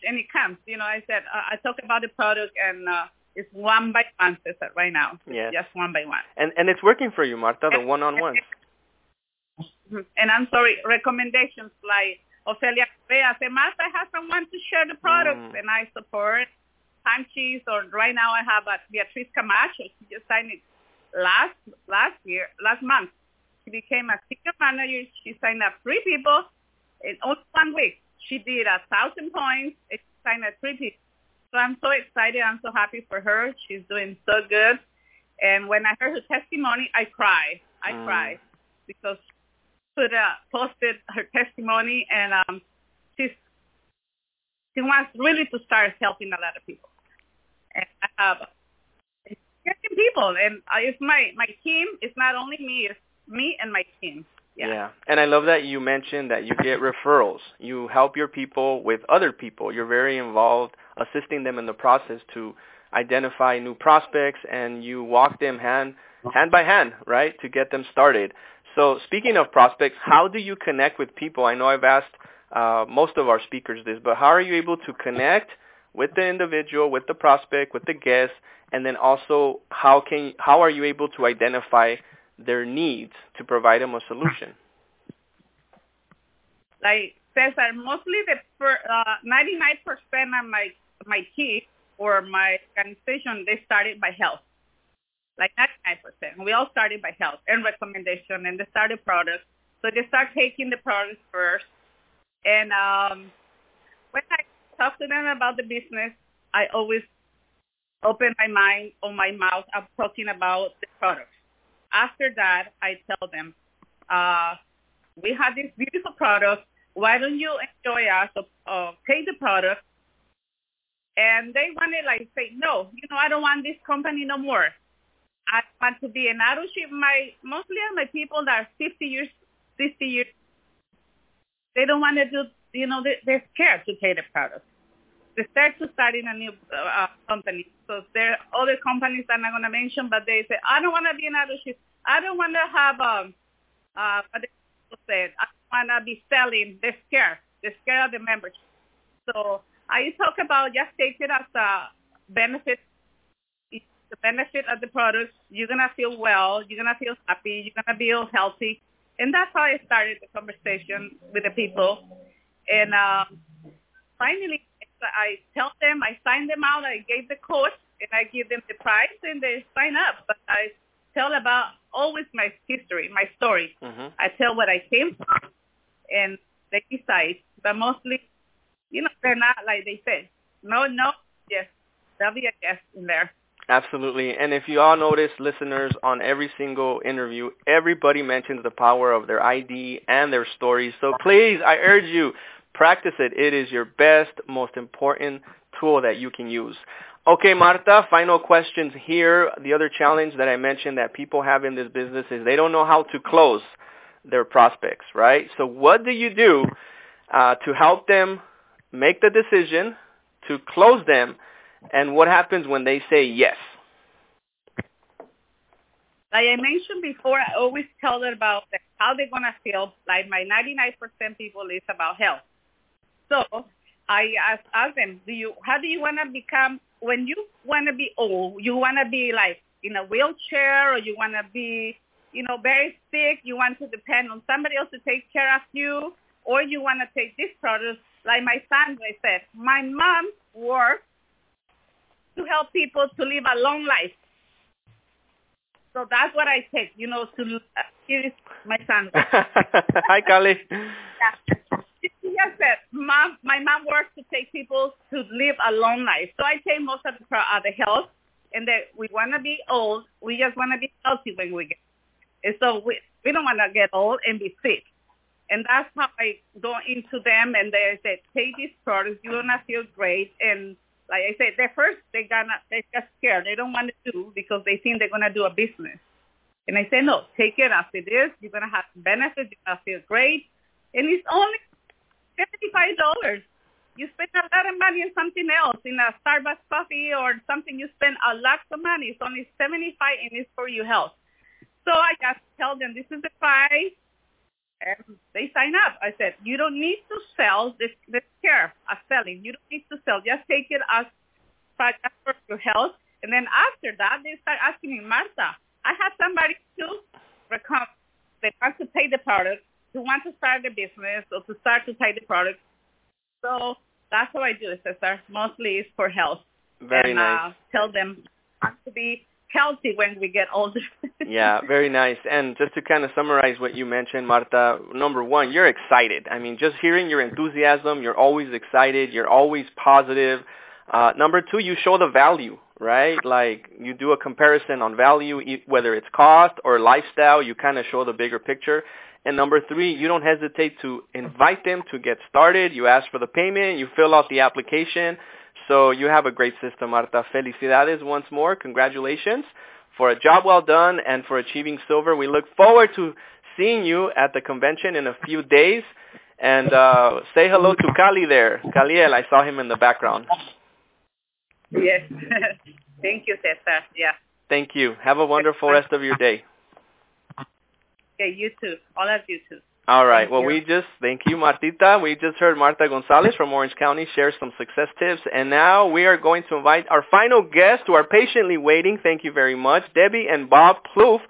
and it comes. You know, I said uh, I talk about the product and uh, It's one by one, Cesar, right now. Yeah. Just one by one. And and it's working for you, Marta, the one-on-ones. And I'm sorry, recommendations like Ofelia Correa say, Marta, I have someone to share the products, Mm. and I support time cheese. Or right now, I have a Beatriz Camacho. She just signed it last last year, last month. She became a senior manager. She signed up three people in only one week. She did a thousand points. It's kind of pretty. So I'm so excited. I'm so happy for her. She's doing so good. And when I heard her testimony, I cried. I Mm. cried because put uh, posted her testimony, and um, she's she wants really to start helping a lot of people. And I have getting people, and uh, it's my my team. It's not only me; it's me and my team. Yeah. And I love that you mentioned that you get referrals. You help your people with other people. You're very involved assisting them in the process to identify new prospects and you walk them hand hand by hand, right, to get them started. So speaking of prospects, how do you connect with people? I know I've asked uh, most of our speakers this, but how are you able to connect with the individual, with the prospect, with the guest, and then also how can how are you able to identify their needs to provide them a solution? like Cesar, mostly the uh, 99% of my my team or my organization, they started by health. Like 99%. We all started by health and recommendation, and they started products. So they start taking the products first. And um, when I talk to them about the business, I always open my mind or my mouth up talking about the products. After that, I tell them, uh, we have this beautiful product. Why don't you enjoy us or uh, take the product? And they want to like say, no, you know, I don't want this company no more. I want to be an authorship. My mostly are my people that are 50 years, 60 years. They don't want to do, you know, they, they're scared to take the product. They're scared to start in a new uh, company. So there are other companies that I'm not going to mention, but they say, I don't want to be an authorship. I don't want to have um, uh, what they said. I want to be selling. They're scared. They're scared of the membership. So I talk about just take it as a benefit, the benefit of the product. You're gonna feel well. You're gonna feel happy. You're gonna feel healthy, and that's how I started the conversation with the people. And um, finally, I tell them, I sign them out. I gave the course, and I give them the prize, and they sign up. But I tell about always my history, my story. Mm-hmm. I tell what I came from, and they decide. But mostly, you know, they're not like they said. No, no, yes, there'll be a yes in there. Absolutely. And if you all notice, listeners, on every single interview, everybody mentions the power of their ID and their stories. So please, I urge you, practice it. It is your best, most important tool that you can use. Okay, Marta, final questions here. The other challenge that I mentioned that people have in this business is they don't know how to close their prospects, right? So what do you do uh, to help them make the decision to close them and what happens when they say yes? Like I mentioned before, I always tell them about how they're gonna feel. Like my 99% people is about health. So I ask, ask them, do you how do you wanna become when you wanna be old? You wanna be like in a wheelchair, or you wanna be, you know, very sick? You want to depend on somebody else to take care of you, or you wanna take this product? Like my son, I said, my mom worked to help people to live a long life. So that's what I take, you know, to uh, here is my son. Hi, Kali. Yeah. Just said, mom, my mom works to take people to live a long life. So I take most of uh, the health, and that we want to be old. We just want to be healthy when we get. And so we we don't want to get old and be sick. And that's how I go into them, and they say, take these products. You're gonna feel great. And like I said, they first they gonna they just scared. They don't want to do because they think they're gonna do a business. And I say, no, take it as it is. You're gonna have benefits. You're gonna feel great, and it's only seventy-five dollars. You spend a lot of money on something else, in a Starbucks coffee or something. You spend a lot of money. It's only seventy-five, and it's for your health. So I just tell them this is the price, and they sign up. I said, you don't need to sell this this care as selling. You don't need to sell. Just take it as for your health, And then after that, they start asking me, Marta, I have somebody to recommend they want to pay the product, who want to start the business or to start to take the product. So that's what I do, Cesar. Mostly it's for health. Very and, nice. Uh, tell them to be healthy when we get older. yeah, very nice. And just to kind of summarize what you mentioned, Marta, number one, you're excited. I mean, just hearing your enthusiasm, you're always excited, you're always positive. Uh, number two, you show the value, right? Like you do a comparison on value, whether it's cost or lifestyle, you kind of show the bigger picture. And number three, you don't hesitate to invite them to get started. You ask for the payment, you fill out the application. So you have a great system, Marta. Felicidades once more. Congratulations for a job well done and for achieving silver. We look forward to seeing you at the convention in a few days. And uh, say hello to Cali there. Caliel, I saw him in the background. Yes. Thank you, Cesar. Yeah. Thank you. Have a wonderful rest of your day. Okay, you too. All of you too. All right. Thank well, you. we just thank you, Martita. We just heard Marta Gonzalez from Orange County share some success tips, and now we are going to invite our final guests who are patiently waiting. Thank you very much, Debbie and Bob Plouffe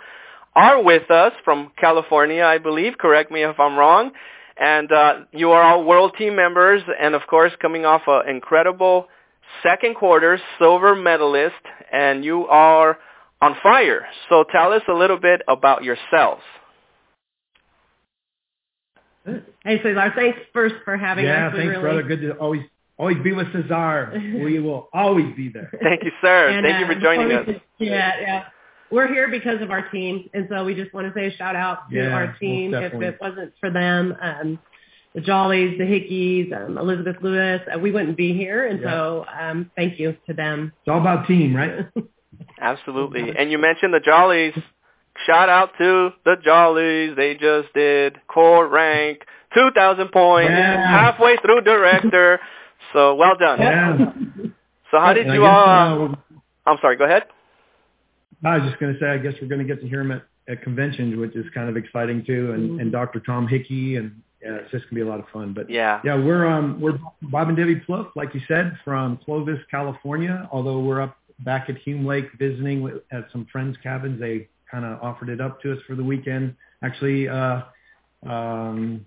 are with us from California, I believe. Correct me if I'm wrong. And uh, you are all world team members, and of course, coming off an incredible second quarter silver medalist, and you are on fire. So tell us a little bit about yourselves. Hey, Cesar, thanks first for having yeah, us. We thanks, really, brother. Good to always always be with Cesar. we will always be there. Thank you, sir. And, Thank you uh, for joining us. we just- Yeah, yeah. We're here because of our team, and so we just want to say a shout out to Yeah, our team. If it wasn't for them, um, the Jollies, the Hickeys, um, Elizabeth Lewis, uh, we wouldn't be here. And Yeah. so um, thank you to them. It's all about team, right? Absolutely. And you mentioned the Jollies. Shout out to the Jollies. They just did core rank, 2,000 points, Yeah. halfway through director. So well done. Yeah. So how did And you all? uh, I'm sorry. Go ahead. I was just going to say, I guess we're going to get to hear him at, at conventions, which is kind of exciting too, and, and Dr. Tom Hickey, and yeah, it's just going to be a lot of fun. But Yeah. yeah, we're um we're Bob and Debbie Plouffe, like you said, from Clovis, California. Although we're up back at Hume Lake visiting with, at some friends' cabins, they kind of offered it up to us for the weekend. Actually, uh, um,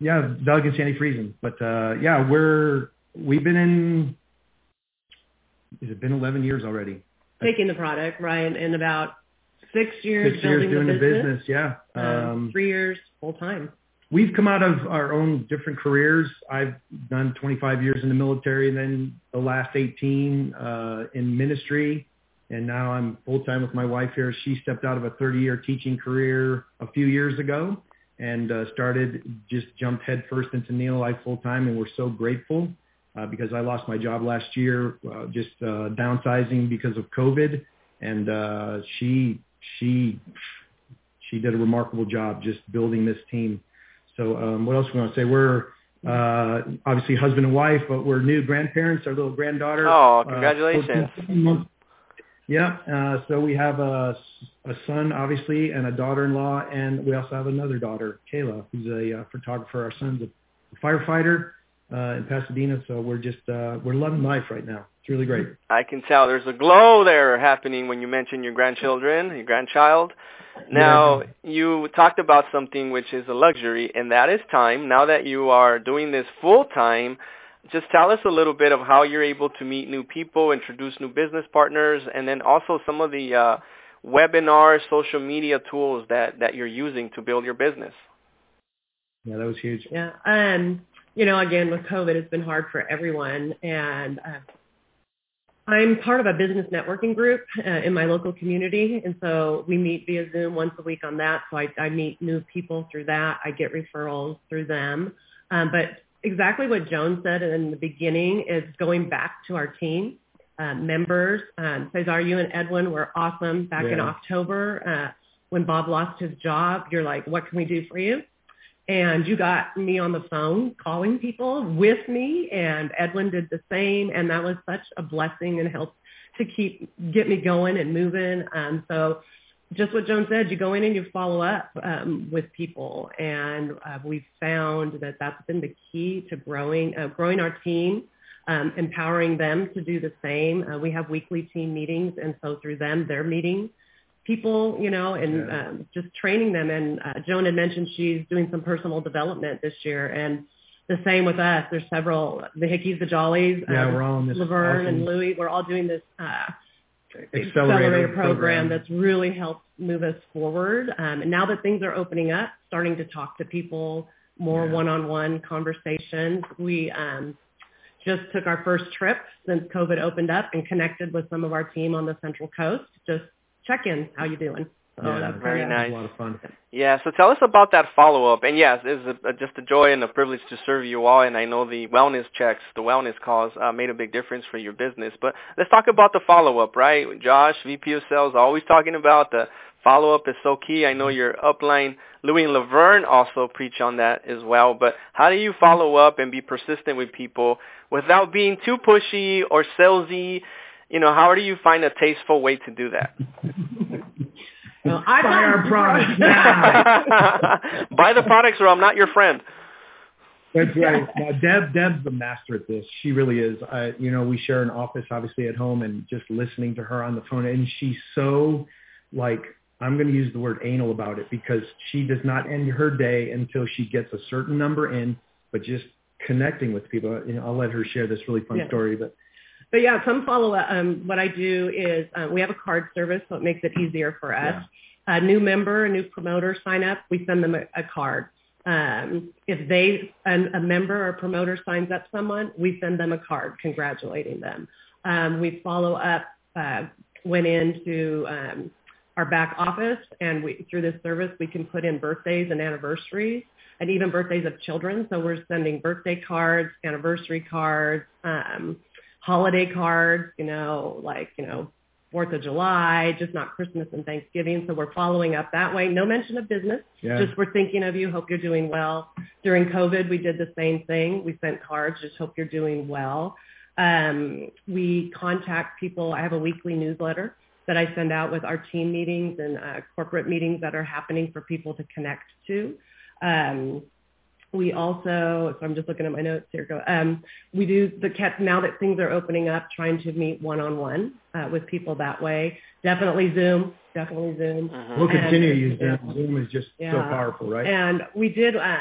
yeah, Doug and Sandy Friesen. But uh, yeah, we're we've been in. Has it been 11 years already? Taking the product, right, in about six years Six years doing the business. business. Yeah. Um, Um, three years full time. we've come out of our own different careers. I've done 25 years in the military, and then the last 18 uh, in ministry, and now I'm full time with my wife here. She stepped out of a 30-year teaching career a few years ago and uh, started just jumped headfirst into Neolife full time, and we're so grateful uh, because I lost my job last year, uh, just uh, downsizing because of COVID, and uh, she she she did a remarkable job just building this team. So um, what else we want to say? We're uh, obviously husband and wife, but we're new grandparents. Our little granddaughter. Oh, uh, congratulations. 14 15 months. Yeah. Uh, so we have a, a son, obviously, and a daughter-in-law, and we also have another daughter, Kayla, who's a uh, photographer. Our son's a firefighter uh, in Pasadena. So we're just uh, we're loving life right now. It's really great. I can tell there's a glow there happening when you mention your grandchildren, your grandchild. Now, you talked about something which is a luxury, and that is time. Now that you are doing this full time, just tell us a little bit of how you're able to meet new people, introduce new business partners, and then also some of the uh, webinar, social media tools that, that you're using to build your business. Yeah, that was huge. Yeah. Um, you know, again, with COVID, it's been hard for everyone. And uh, I'm part of a business networking group uh, in my local community. And so we meet via Zoom once a week on that. So I, I meet new people through that. I get referrals through them. Um, but exactly what Joan said in the beginning is going back to our team. Uh, members, um, Cesar, you and Edwin were awesome back in October uh, when Bob lost his job. You're like, what can we do for you? And you got me on the phone calling people with me and Edwin did the same and that was such a blessing and helped to keep get me going and moving um so just what Joan said you go in and you follow up um with people and uh, we've found that that's been the key to growing uh, growing our team um, empowering them to do the same. Uh, we have weekly team meetings, and so through them, they're meeting people, you know, and yeah. um, just training them. And uh, Joan had mentioned she's doing some personal development this year, and the same with us. There's several, the Hickeys, the Jollies, yeah, um, we're all in this Laverne awesome and Louie. We're all doing this uh, accelerator, accelerator program, program, that's really helped move us forward. Um, and now that things are opening up, starting to talk to people more Yeah. one-on-one conversations. We um, just took our first trip since COVID opened up and connected with some of our team on the Central Coast. Just check in, how you doing? So Yeah, that's very nice. A lot of fun. Yeah, so tell us about that follow-up. And yes, it's a, a, just a joy and a privilege to serve you all. And I know the wellness checks, the wellness calls uh, made a big difference for your business. But let's talk about the follow-up, right? Josh, VP of Sales, always talking about the follow-up is so key. I know your upline, Louis and Laverne, also preach on that as well. But how do you follow up and be persistent with people without being too pushy or salesy? You know, how do you find a tasteful way to do that? Well, I Buy our products now. Buy the products or I'm not your friend. That's right. Now, Deb, Deb's the master at this. She really is. I, you know, we share an office obviously at home, and just listening to her on the phone, and she's so like I'm going to use the word anal about it because she does not end her day until she gets a certain number in, but just connecting with people. You know, I'll let her share this really fun Yeah. story, but But yeah, some follow up. Um, what I do is um, we have a card service, so it makes it easier for us. A new member, a new promoter sign up, we send them a, a card. Um, if they a, a member or promoter signs up someone, we send them a card congratulating them. Um, we follow up. Uh, went into um, our back office, and we through this service we can put in birthdays and anniversaries, and even birthdays of children. So we're sending birthday cards, anniversary cards. Um, holiday cards, you know, like, you know, Fourth of July, just not Christmas and Thanksgiving. So we're following up that way. No mention of business. yeah. Just we're thinking of you. Hope you're doing well. During COVID, we did the same thing. We sent cards. Just hope you're doing well. Um, we contact people. I have a weekly newsletter that I send out with our team meetings and uh, corporate meetings that are happening for people to connect to. Um, we also, so I'm just looking at my notes here. Go. Um, we do the cat now that things are opening up, trying to meet one-on-one uh, with people that way. Definitely Zoom. Definitely Zoom. Mhm. we'll and- continue to use yeah. Zoom. Zoom is just so powerful, right? And we did, uh,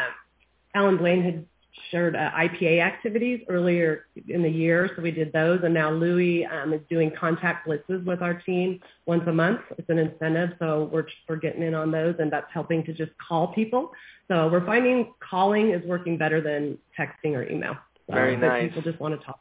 Alan Blaine had shared uh, IPA activities earlier in the year, so we did those. And now Louis um, is doing contact blitzes with our team once a month. It's an incentive, so we're, we're getting in on those, and that's helping to just call people. So we're finding calling is working better than texting or email. So Very nice. People just want to talk.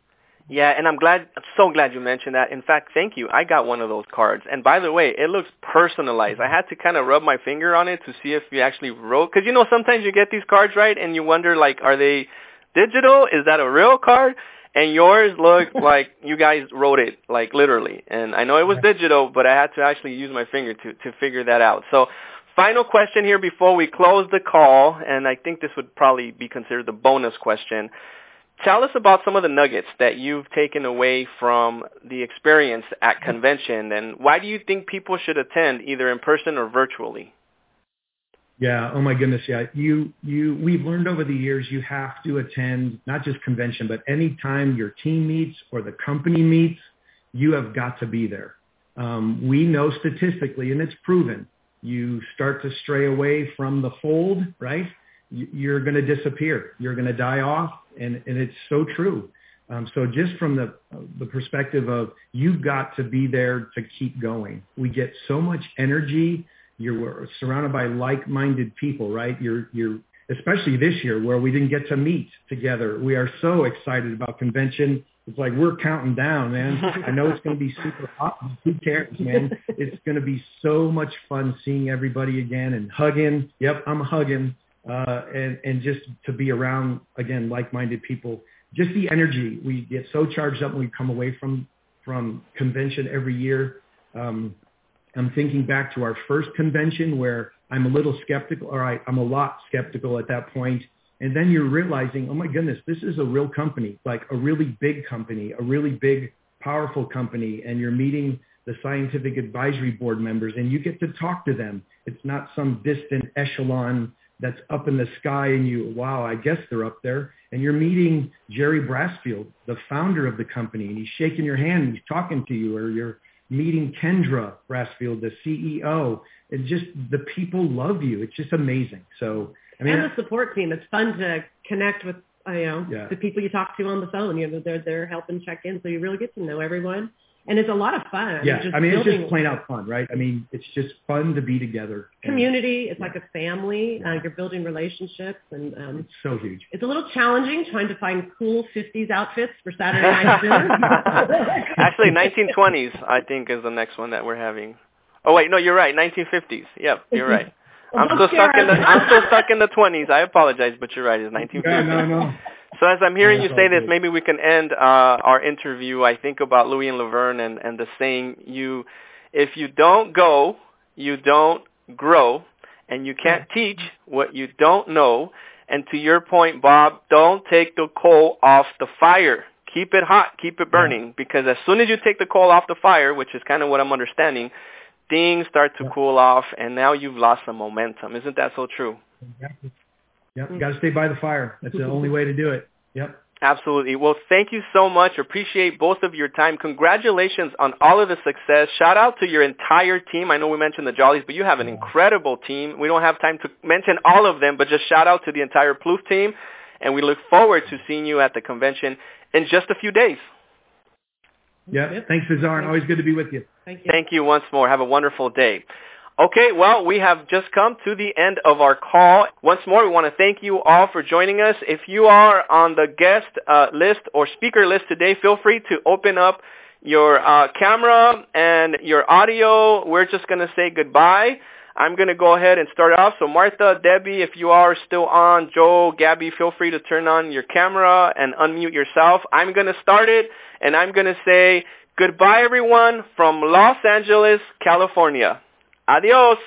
Yeah, and I'm glad, I'm so glad you mentioned that. In fact, thank you. I got one of those cards. And by the way, it looks personalized. I had to kind of rub my finger on it to see if you actually wrote, because you know sometimes you get these cards right and you wonder like, are they digital? Is that a real card? And yours looked like you guys wrote it, like literally. And I know it was digital, but I had to actually use my finger to, to figure that out. So final question here before we close the call, and I think this would probably be considered the bonus question. Tell us about some of the nuggets that you've taken away from the experience at convention, and why do you think people should attend either in person or virtually? Yeah. Oh my goodness. Yeah. You, you, we've learned over the years you have to attend not just convention, but any time your team meets or the company meets, you have got to be there. Um, we know statistically, and it's proven, you start to stray away from the fold, right? You're going to disappear. You're going to die off. And, and it's so true. Um, so just from the, the perspective of you've got to be there to keep going. We get so much energy you're surrounded by like-minded people, right? You're, you're, especially this year where we didn't get to meet together. We are so excited about convention. It's like we're counting down, man. I know it's going to be super hot. Who cares, man? It's going to be so much fun seeing everybody again and hugging. Yep, I'm hugging. Uh, and, and just to be around, again, like-minded people. Just the energy. We get so charged up when we come away from, from convention every year. Um, I'm thinking back to our first convention where I'm a little skeptical, or I, I'm a lot skeptical at that point. And then you're realizing, oh my goodness, this is a real company, like a really big company, a really big, powerful company. And you're meeting the scientific advisory board members and you get to talk to them. It's not some distant echelon that's up in the sky and you, wow, I guess they're up there. And you're meeting Jerry Brassfield, the founder of the company, and he's shaking your hand and he's talking to you, or you're meeting Kendra Brassfield, the CEO. It's just the people love you. It's just amazing. So I mean, and the support team. It's fun to connect with you know yeah. the people you talk to on the phone. You know, they're they're helping check in, so you really get to know everyone and it's a lot of fun. Yeah, I mean, it's just plain out fun, right? I mean, it's just fun to be together. Community, it's yeah. like a family. Uh, you're building relationships, and um, it's so huge. It's a little challenging trying to find cool 50s outfits for Saturday night dinner. Actually, 1920s, I think, is the next one that we're having. Oh wait, no, you're right. 1950s. Yep, you're right. I'm still stuck in the I'm still stuck in the 20s. I apologize, but you're right. It's 1950s. Yeah, no, no. So as I'm hearing you say this, maybe we can end uh, our interview. I think about Louis and Laverne and, and the saying, "You, if you don't go, you don't grow, and you can't teach what you don't know." And to your point, Bob, don't take the coal off the fire. Keep it hot, keep it burning, because as soon as you take the coal off the fire, which is kind of what I'm understanding, things start to cool off, and now you've lost some momentum. Isn't that so true? Exactly. Yep, mm. you got to stay by the fire. That's the only way to do it. Yep. Absolutely. Well, thank you so much. Appreciate both of your time. Congratulations on all of the success. Shout out to your entire team. I know we mentioned the Jollies, but you have an incredible team. We don't have time to mention all of them, but just shout out to the entire Plouffe team. And we look forward to seeing you at the convention in just a few days. Yeah. Yep. Thanks, Cesar. Always good to be with you. Thank you. Thank you once more. Have a wonderful day. Okay, well, we have just come to the end of our call. Once more, we want to thank you all for joining us. If you are on the guest uh, list or speaker list today, feel free to open up your uh, camera and your audio. We're just going to say goodbye. I'm going to go ahead and start off. So Martha, Debbie, if you are still on, Joe, Gabby, feel free to turn on your camera and unmute yourself. I'm going to start it, and I'm going to say goodbye, everyone, from Los Angeles, California. Adiós.